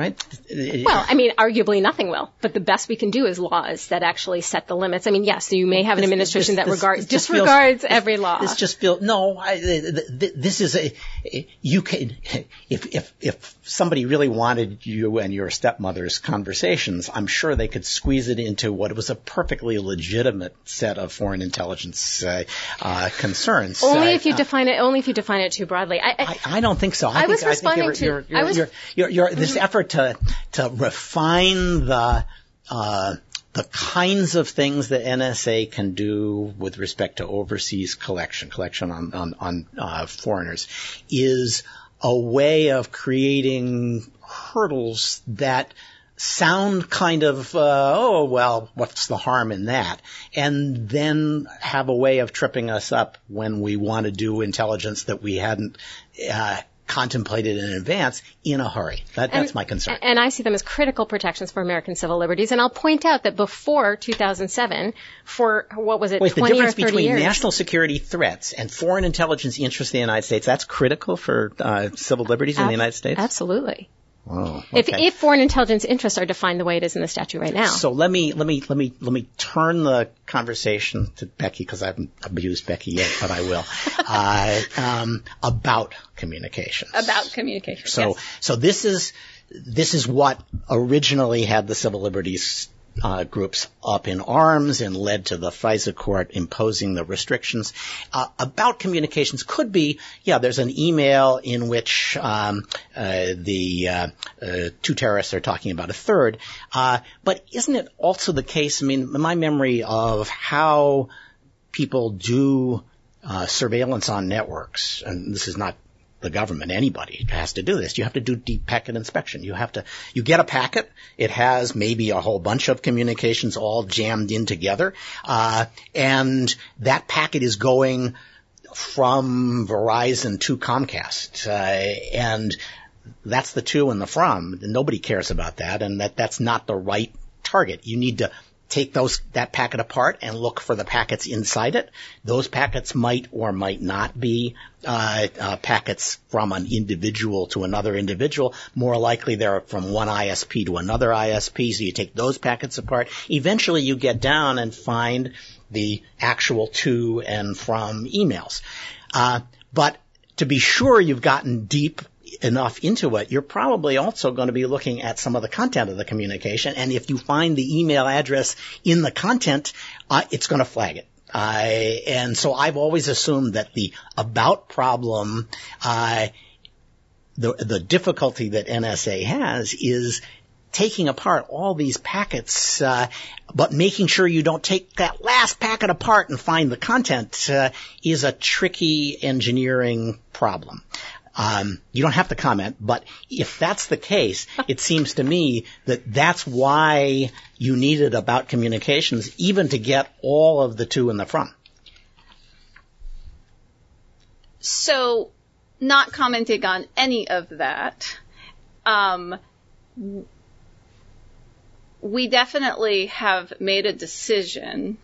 right?
Well, I mean, arguably nothing will, but the best we can do is laws that actually set the limits. I mean, yes, you may have an administration
this-
that regards
this just feels-
disregards every law.
This just feels no. I, th- th- this is a you can if if if somebody really wanted you and your stepmother's conversations, I'm sure they could squeeze it into what was a perfectly legitimate set of foreign intelligence uh, uh, concerns.
only
Uh,
if you
uh,
define it. Only if you define it too broadly. I, I,
I, don't think so. I,
I
think,
was
I think
responding
you're,
to-
you're, you're,
I was-
you're, you're, you're- this effort to to refine the uh, the kinds of things that NSA can do with respect to overseas collection, collection on on, on uh, foreigners, is a way of creating hurdles that sound kind of, uh, oh, well, what's the harm in that? And then have a way of tripping us up when we want to do intelligence that we hadn't, uh, contemplated in advance in a hurry. That, that's my concern.
And I see them as critical protections for American civil liberties. And I'll point out that before 2007, for what was it,
Wait,
20
the difference
or 30
between
years?
national security threats and foreign intelligence interests in the United States, that's critical for uh, civil liberties in the United States?
Absolutely.
Oh,
If,
okay.
if foreign intelligence interests are defined the way it is in the statute right now.
So let me let me let me let me turn the conversation to Becky because I haven't abused Becky yet, but I will. uh, um, about communications.
About communication.
So
yes.
so this is this is what originally had the civil liberties uh, groups up in arms and led to the FISA court imposing the restrictions. Uh, about communications could be, yeah, there's an email in which um, uh, the uh, uh, two terrorists are talking about a third. Uh, but isn't it also the case? I mean, my memory of how people do uh, surveillance on networks, and this is not the government, anybody has to do this. You have to do deep packet inspection. You have to, you get a packet. It has maybe a whole bunch of communications all jammed in together. Uh, and that packet is going from Verizon to Comcast. Uh, and that's the to and the from. Nobody cares about that. And that, that's not the right target. You need to take those that packet apart and look for the packets inside it. Those packets might or might not be uh, uh, packets from an individual to another individual. More likely, they're from one ISP to another ISP. So you take those packets apart. Eventually, you get down and find the actual to and from emails. Uh, but to be sure you've gotten deep enough into it, you're probably also going to be looking at some of the content of the communication. And if you find the email address in the content, uh, it's going to flag it. Uh, and so I've always assumed that the about problem, uh, the the difficulty that NSA has is taking apart all these packets, uh, but making sure you don't take that last packet apart and find the content uh, is a tricky engineering problem. Um, you don't have to comment, but if that's the case, it seems to me that that's why you needed about communications, even to get all of the to and the from.
So, not commenting on any of that, um, we definitely have made a decision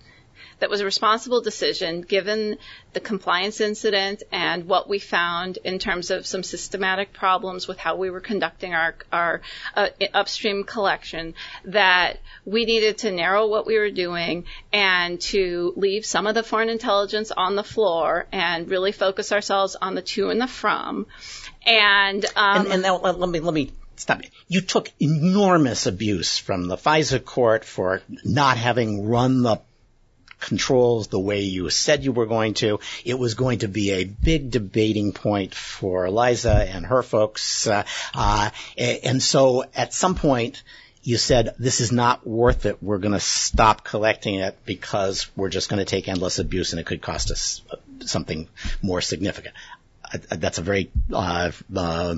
that was a responsible decision given the compliance incident and what we found in terms of some systematic problems with how we were conducting our, our uh, upstream collection that we needed to narrow what we were doing and to leave some of the foreign intelligence on the floor and really focus ourselves on the to and the from. And, um,
and, and now let, me let me stop. You took enormous abuse from the FISA court for not having run the controls the way you said you were going to. It was going to be a big debating point for Eliza and her folks. Uh, uh, and so at some point, you said this is not worth it. We're going to stop collecting it because we're just going to take endless abuse and it could cost us something more significant. That's a very uh, uh,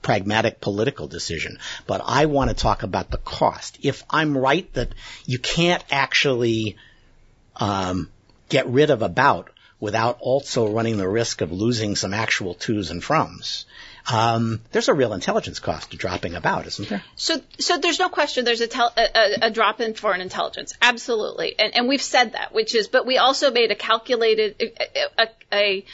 pragmatic political decision. But I want to talk about the cost. If I'm right that you can't actually um, get rid of about without also running the risk of losing some actual twos and froms. Um, there's a real intelligence cost to dropping about, isn't there?
So, so there's no question there's a, tel- a, a, drop in foreign intelligence, absolutely, and, and we've said that, which is, but we also made a calculated, a, a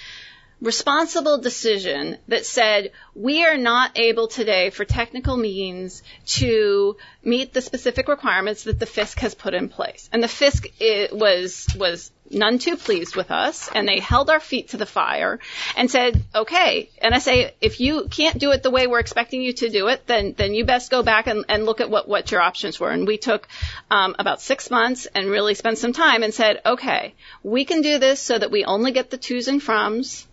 responsible decision that said we are not able today for technical means to meet the specific requirements that the FISC has put in place. And the FISC was was none too pleased with us and they held our feet to the fire and said, "Okay, NSA, if you can't do it the way we're expecting you to do it, then then you best go back and, and look at what what your options were." And we took um, about 6 months and really spent some time and said, "Okay, we can do this so that we only get the twos and froms."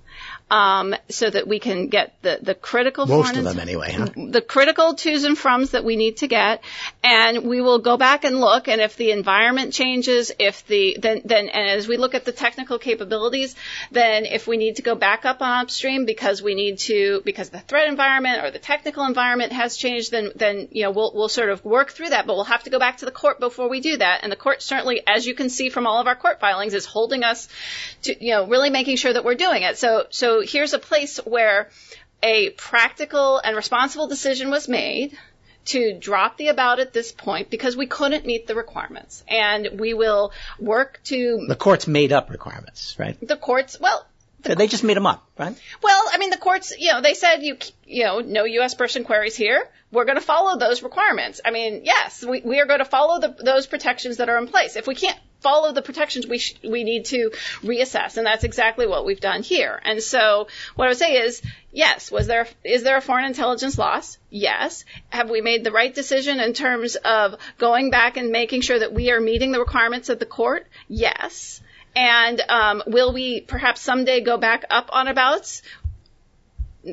Um, so that we can get the, the critical
Most of them, anyway. Huh?
the critical twos and froms that we need to get, and we will go back and look. And if the environment changes, if the then then and as we look at the technical capabilities, then if we need to go back up on upstream because we need to because the threat environment or the technical environment has changed, then then you know we'll we'll sort of work through that. But we'll have to go back to the court before we do that. And the court certainly, as you can see from all of our court filings, is holding us to you know really making sure that we're doing it. So so here's a place where a practical and responsible decision was made to drop the about at this point because we couldn't meet the requirements. And we will work to
The courts made up requirements, right?
the courts, well,
They just made them up, right?
well, I mean, the courts, you know, they said you, you know, no U.S. person queries here. We're going to follow those requirements. I mean, yes, we, we are going to follow the, those protections that are in place. If we can't follow the protections, we sh- we need to reassess, and that's exactly what we've done here. And so, what I would say is, yes, was there is there a foreign intelligence loss? Yes. Have we made the right decision in terms of going back and making sure that we are meeting the requirements of the court? Yes. And um, will we perhaps someday go back up on abouts?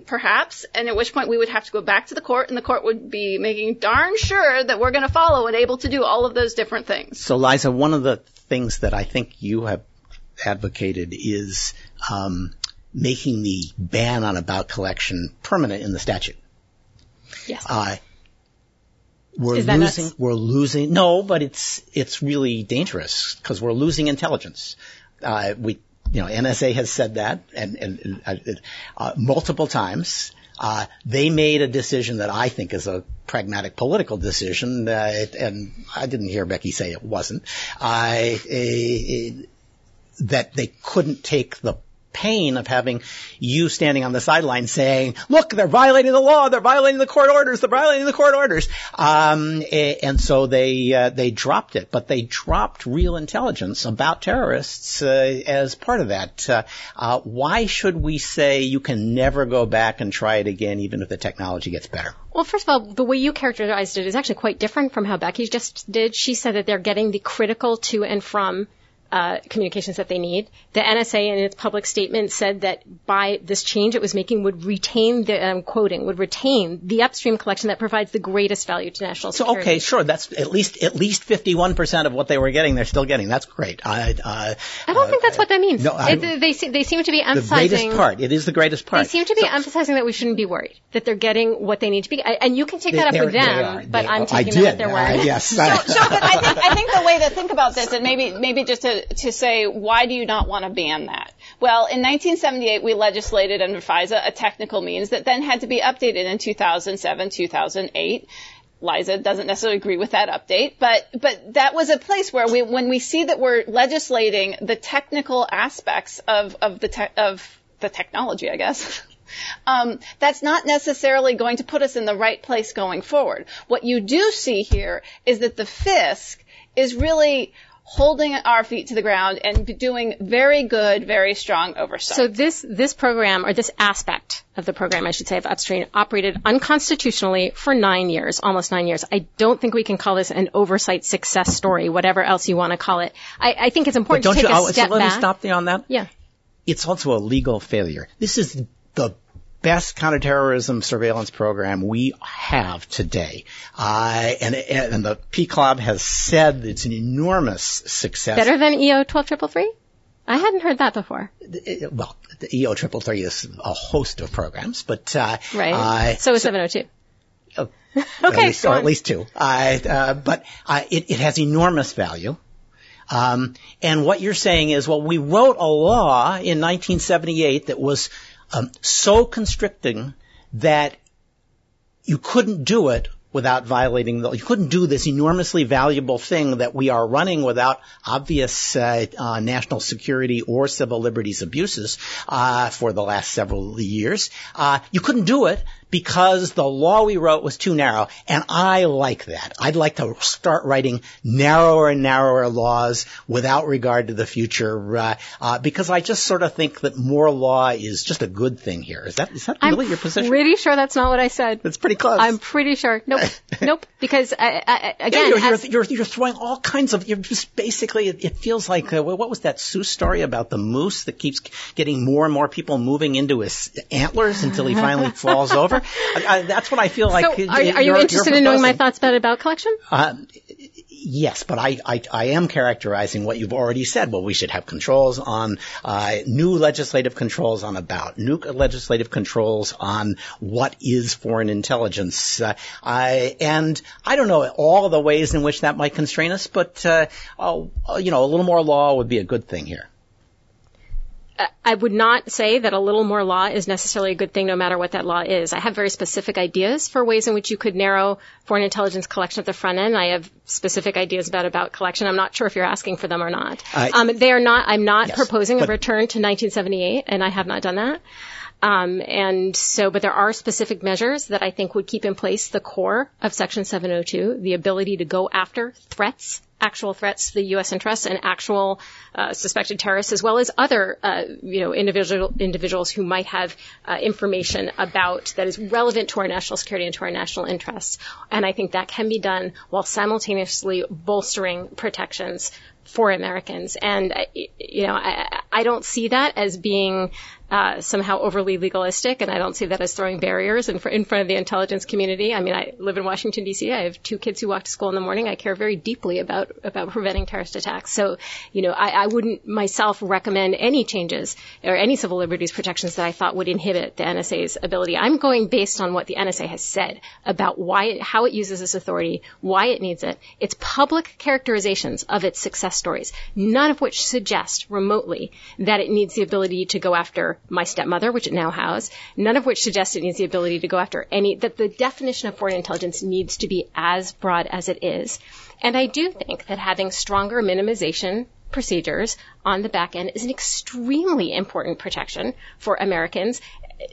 Perhaps, and at which point we would have to go back to the court, and the court would be making darn sure that we're going to follow and able to do all of those different things.
So, Liza, one of the things that I think you have advocated is um, making the ban on about collection permanent in the statute.
Yes.
Uh, we're
Is that
losing.
nuts?
We're losing. No, but it's it's really dangerous because we're losing intelligence. Uh, we, you know, NSA has said that and, and uh, uh, multiple times. Uh, they made a decision that I think is a pragmatic political decision, uh, it, and I didn't hear Becky say it wasn't. I uh, that they couldn't take the pain of having you standing on the sideline saying, look, they're violating the law, they're violating the court orders, they're violating the court orders. Um, and so they, uh, they dropped it, but they dropped real intelligence about terrorists, uh, as part of that. Uh, uh, why should we say you can never go back and try it again even if the technology gets better?
Well, first of all, the way you characterized it is actually quite different from how Becky just did. She said that they're getting the critical to and from uh, communications that they need. The NSA in its public statement said that by this change it was making would retain the, I'm quoting, would retain the upstream collection that provides the greatest value to national security.
So okay, sure. That's at least at least fifty one percent of what they were getting. They're still getting. That's great. I uh,
I don't think that's what that means.
no, I-
It- they, they seem to be emphasizing
the
emphasizing.
greatest part. It is the greatest part.
They seem to be emphasizing that we shouldn't be worried, that they're getting what they need to be. I- And you can take that up
They're-
with them,
are.
but I'm taking
I
them
did.
at their
Uh,
word.
yes.
So, so but I think I think the way to think about this, and maybe maybe just to to say why do you not want to ban that? Well, in 1978 we legislated under FISA a technical means that then had to be updated in 2007, 2008. Liza doesn't necessarily agree with that update, but but that was a place where we when we see that we're legislating the technical aspects of of the te- of the technology, I guess. Um, that's not necessarily going to put us in the right place going forward. What you do see here is that the FISC is really holding our feet to the ground and doing very good, very strong oversight.
So this this program or this aspect of the program, I should say, of upstream operated unconstitutionally for nine years, almost nine years. I don't think we can call this an oversight success story, whatever else you want to call it. I, I think it's
But
important
don't
to take
you?
a
Oh, so let
back.
me stop you on that.
Yeah.
It's also a legal failure. This is the best counterterrorism surveillance program we have today, uh, and and the PCLOB has said it's an enormous success.
Better than EO twelve triple three. I hadn't heard that before.
Uh, Well, the EO triple three is a host of programs, but uh,
Right.
uh,
so is seven oh two.
at
Okay.
least, or
on.
at least two. Uh, uh, but uh, it, it has enormous value. Um, and what you're saying is, well, we wrote a law in 1978 that was um, so constricting that you couldn't do it without violating the, you couldn't do this enormously valuable thing that we are running without obvious uh, uh, national security or civil liberties abuses uh, for the last several years. Uh, you couldn't do it because the law we wrote was too narrow, and I like that. I'd like to start writing narrower and narrower laws without regard to the future, uh, uh, because I just sort of think that more law is just a good thing here. Is that is that really
I'm
your position?
I'm pretty sure that's not what I said.
That's pretty close.
I'm pretty sure. Nope. nope, because uh, uh, again,
yeah, you're,
as,
you're, you're, throwing all kinds of. You're just basically. It, it feels like uh, what was that Seuss story about the moose that keeps getting more and more people moving into his antlers until he finally falls over. I, I, that's what I feel like.
So, are, are you interested in knowing my thoughts about about collection?
Uh, yes, but I, I, I, am characterizing what you've already said. Well, we should have controls on uh, new legislative controls on about, new legislative controls on what is foreign intelligence. Uh, I, and I don't know all the ways in which that might constrain us, but uh, oh, you know, a little more law would be a good thing here.
I would not say that a little more law is necessarily a good thing no matter what that law is. I have very specific ideas for ways in which you could narrow foreign intelligence collection at the front end. I have specific ideas about about collection. I'm not sure if you're asking for them or not. Uh, um, they are not, I'm not yes, proposing a return to 1978 and I have not done that. Um, and so, but there are specific measures that I think would keep in place the core of Section 702, the ability to go after threats actual threats to the U.S. interests and actual uh, suspected terrorists, as well as other, uh, you know, individual individuals who might have uh, information about that is relevant to our national security and to our national interests. And I think that can be done while simultaneously bolstering protections for Americans. And, you know, I, I don't see that as being uh, somehow overly legalistic, and I don't see that as throwing barriers in, fr- in front of the intelligence community. I mean, I live in Washington D.C. I have two kids who walk to school in the morning. I care very deeply about about preventing terrorist attacks. So, you know, I, I wouldn't myself recommend any changes or any civil liberties protections that I thought would inhibit the NSA's ability. I'm going based on what the NSA has said about why, it, how it uses this authority, why it needs it, its public characterizations of its success stories, none of which suggest remotely that it needs the ability to go after my stepmother, which it now has, none of which suggests it needs the ability to go after any, that the definition of foreign intelligence needs to be as broad as it is. And I do think that having stronger minimization procedures on the back end is an extremely important protection for Americans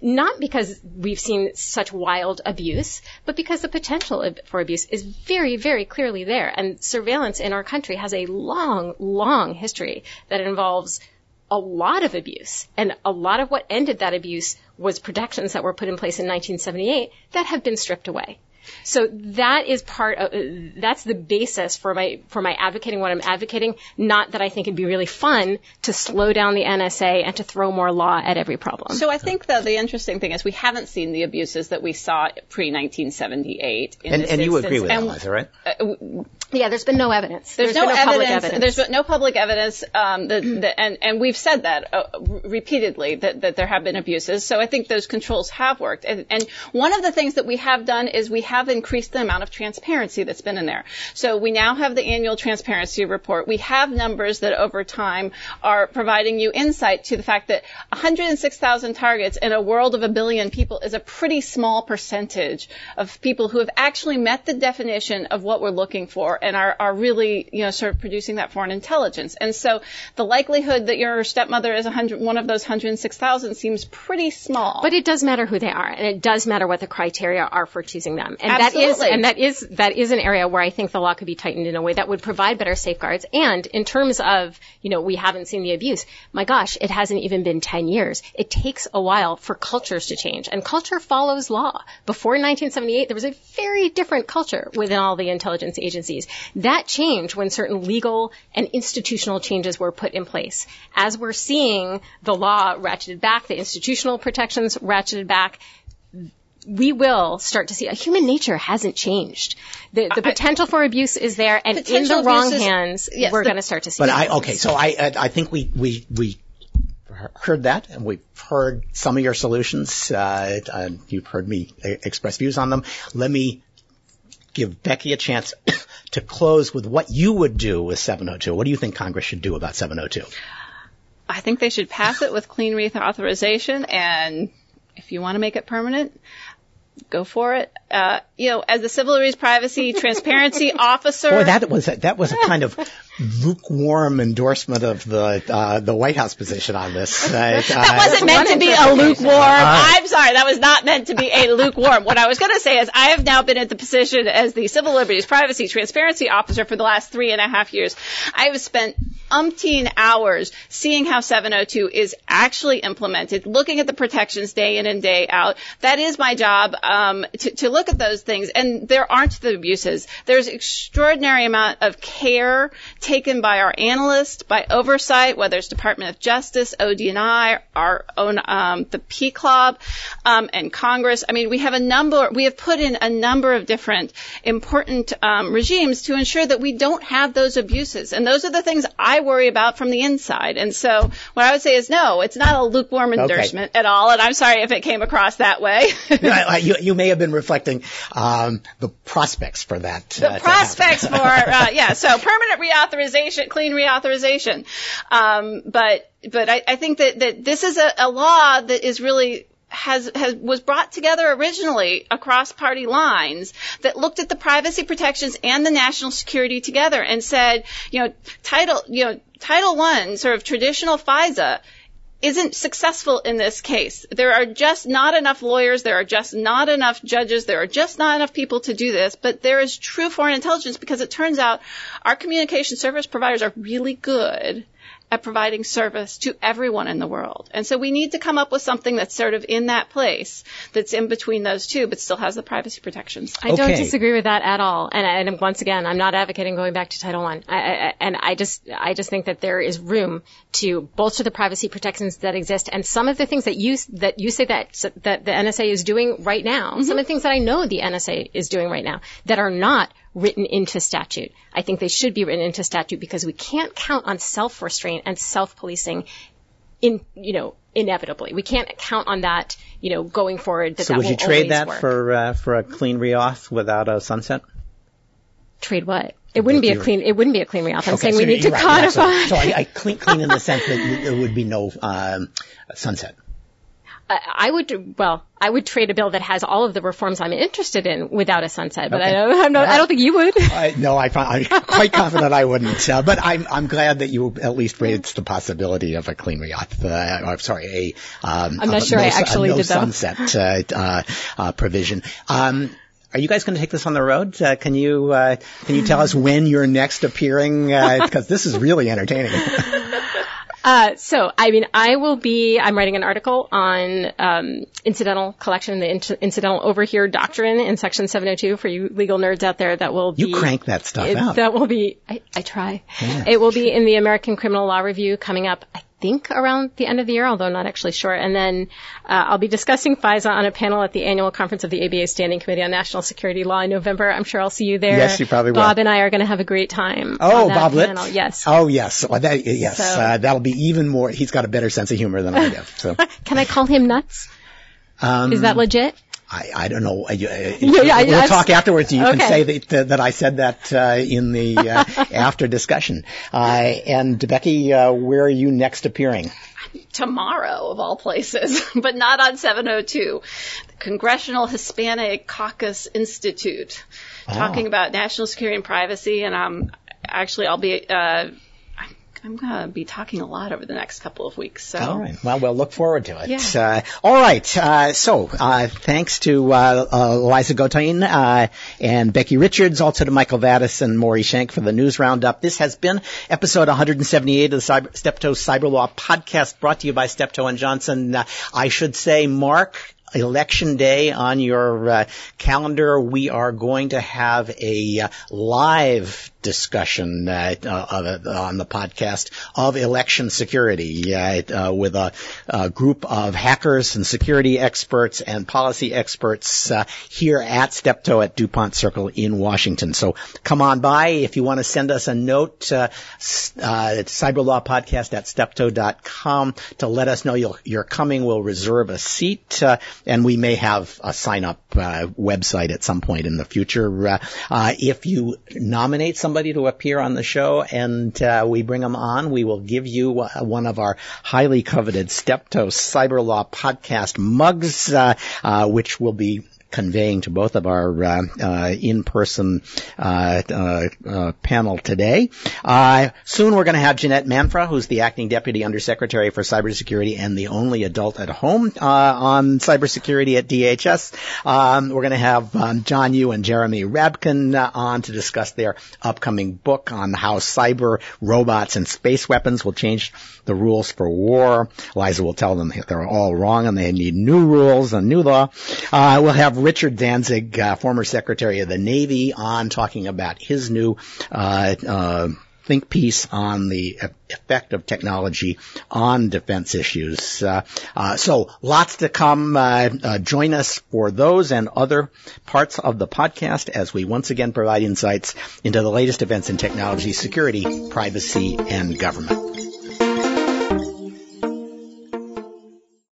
not because we've seen such wild abuse, but because the potential for abuse is very, very clearly there. And surveillance in our country has a long, long history that involves a lot of abuse. And a lot of what ended that abuse was protections that were put in place in 1978 that have been stripped away. So that is part of, that's the basis for my, for my advocating what I'm advocating. Not that I think it'd be really fun to slow down the NSA and to throw more law at every problem.
So I think though the interesting thing is we haven't seen the abuses that we saw pre 1978.
And, and you agree with that, Liza, right?
Uh, yeah, there's been no evidence.
There's, there's no, no, evidence, evidence, There's no public evidence, um, that, that, and, and we've said that uh, repeatedly that, that there have been abuses. So I think those controls have worked. And, and one of the things that we have done is we have increased the amount of transparency that's been in there. So we now have the annual transparency report. We have numbers that over time are providing you insight to the fact that 106,000 targets in a world of a billion people is a pretty small percentage of people who have actually met the definition of what we're looking for and are, are really, you know, sort of producing that foreign intelligence. And so the likelihood that your stepmother is 100, one of those 106,000 seems pretty small.
But it does matter who they are, and it does matter what the criteria are for choosing them.
And
that is, and that is, that is an area where I think the law could be tightened in a way that would provide better safeguards. And in terms of, you know, we haven't seen the abuse. My gosh, it hasn't even been 10 years. It takes a while for cultures to change, and culture follows law. Before 1978, there was a very different culture within all the intelligence agencies. That changed when certain legal and institutional changes were put in place. As we're seeing the law ratcheted back, the institutional protections ratcheted back, we will start to see a human nature hasn't changed. The, the potential for abuse is there, and in the wrong is, hands, yes, we're going to start to see.
But I okay, so I I think we we we heard that, and we've heard some of your solutions. Uh, uh, you've heard me express views on them. Let me give Becky a chance to close with what you would do with 702. What do you think Congress should do about 702?
I think they should pass it with clean reauthorization, and if you want to make it permanent, go for it. Uh, you know, as the civil liberties privacy transparency officer.
Boy, that was a, that was a kind of lukewarm endorsement of the uh, the White House position on this. Uh,
that wasn't meant to be a lukewarm. I'm sorry, that was not meant to be a lukewarm. What I was going to say is I have now been in the position as the Civil Liberties, Privacy, Transparency Officer for the last three and a half years. I have spent umpteen hours seeing how 702 is actually implemented, looking at the protections day in and day out. That is my job um, to, to look at those things, and there aren't the abuses. There's extraordinary amount of care taken by our analysts, by oversight, whether it's Department of Justice, ODNI, our own um, the PCLOB, um, and Congress. I mean, we have a number. We have put in a number of different important um, regimes to ensure that we don't have those abuses, and those are the things I worry about from the inside. And so, what I would say is, no, it's not a lukewarm endorsement okay. at all. And I'm sorry if it came across that way.
no, you, you, may have been reflecting um, the prospects for that.
The uh, prospects for uh, yeah. So permanent reauthorization, clean reauthorization. Um, but but I, I, think that, that this is a, a law that is really has, has was brought together originally across party lines that looked at the privacy protections and the national security together and said, you know, title, you know, Title One, sort of traditional FISA, isn't successful in this case. There are just not enough lawyers. There are just not enough judges. There are just not enough people to do this. But there is true foreign intelligence because it turns out our communication service providers are really good at providing service to everyone in the world. And so we need to come up with something that's sort of in that place that's in between those two, but still has the privacy protections.
I don't disagree with that at all. And, and, once again, I'm not advocating going back to Title I. I, I, and I just, I just think that there is room to bolster the privacy protections that exist. And some of the things that you, that you say that, that the NSA is doing right now, mm-hmm. some of the things that I know the NSA is doing right now that are not written into statute. I think they should be written into statute because we can't count on self-restraint and self-policing in, you know, inevitably. We can't count on that, you know, going forward. That
so
that
would you trade that
work.
for uh, for a clean reauth without a sunset?
Trade what? It wouldn't be a clean. It wouldn't be a clean reauth. I'm okay, saying so we need to
right,
codify.
Yeah, so, so I, I clean, clean in the sense that there would be no um, sunset.
I would, well, I would trade a bill that has all of the reforms I'm interested in without a sunset, but okay. I, don't, not, I don't think you would.
I, no, I, am quite confident I wouldn't. Uh, but I'm, I'm glad that you at least raised the possibility of a clean reauth, uh, or sorry,
a, um, I'm not sure
no,
I actually
no
did
sunset, uh, uh, uh, provision. Um, are you guys going to take this on the road? Uh, can you uh, can you tell us when you're next appearing? Because this is really entertaining.
Uh, so, I mean, I will be, I'm writing an article on um, incidental collection, the in- incidental overhear doctrine in Section 702 for you legal nerds out there that will be.
You crank that stuff
it,
out.
That will be, I, I try. Yeah. It will be in the American Criminal Law Review coming up, I think around the end of the year, although I'm not actually sure. And then uh, I'll be discussing FISA on a panel at the annual conference of the ABA Standing Committee on National Security Law in November. I'm sure I'll see you there.
Yes, you probably
will.
Bob
and I are going to have a great time.
Oh, Bob Litt?
Yes.
Oh, yes. Well, that, yes. So, uh, that'll be even more. He's got a better sense of humor than I do. So.
Can I call him nuts? Um, Is that legit?
I, I don't know. Uh, yeah, yeah, we'll talk afterwards. You okay. can say that, uh, that I said that uh, in the uh, after discussion. Uh, and Becky, uh, where are you next appearing?
tomorrow of all places, but not on 702. The Congressional Hispanic Caucus Institute, oh. talking about national security and privacy. And um, actually, I'll be uh, I'm going to be talking a lot over the next couple of weeks. So.
All right. Well, we'll look forward to it.
Yeah.
Uh, all right. Uh, so, uh, thanks to uh, uh, Liza Goitein uh, and Becky Richards, also to Michael Vatis and Maury Shenk for the news roundup. This has been episode 178 of the Cyber, Steptoe Cyber Law podcast brought to you by Steptoe and Johnson. I should say, Mark, election day on your uh, calendar, we are going to have a uh, live discussion uh, uh, on the podcast of election security uh, with a, a, group of hackers and security experts and policy experts uh, here at Steptoe at DuPont Circle in Washington. So come on by if you want to send us a note uh, uh, cyberlawpodcast at steptoe.com to let us know you are coming. We'll reserve a seat and we may have a sign up website at some point in the future. if you nominate some somebody to appear on the show and uh, we bring them on, we will give you uh, one of our highly coveted Steptoe Cyber Law podcast mugs, uh, uh which will be conveying to both of our uh, uh, in-person uh, uh, uh, panel today. soon we're going to have Jeanette Manfra, who's the acting deputy undersecretary for cybersecurity and the only adult at home on cybersecurity at DHS. Um, we're going to have um, John Yoo and Jeremy Rabkin on to discuss their upcoming book on how cyber robots and space weapons will change the rules for war. Liza will tell them they're all wrong and they need new rules and new law. We'll have Richard Danzig, uh, former Secretary of the Navy, on talking about his new uh, uh think piece on the effect of technology on defense issues. Uh, uh, so lots to come. Uh, uh, join us for those and other parts of the podcast as we once again provide insights into the latest events in technology, security, privacy, and government.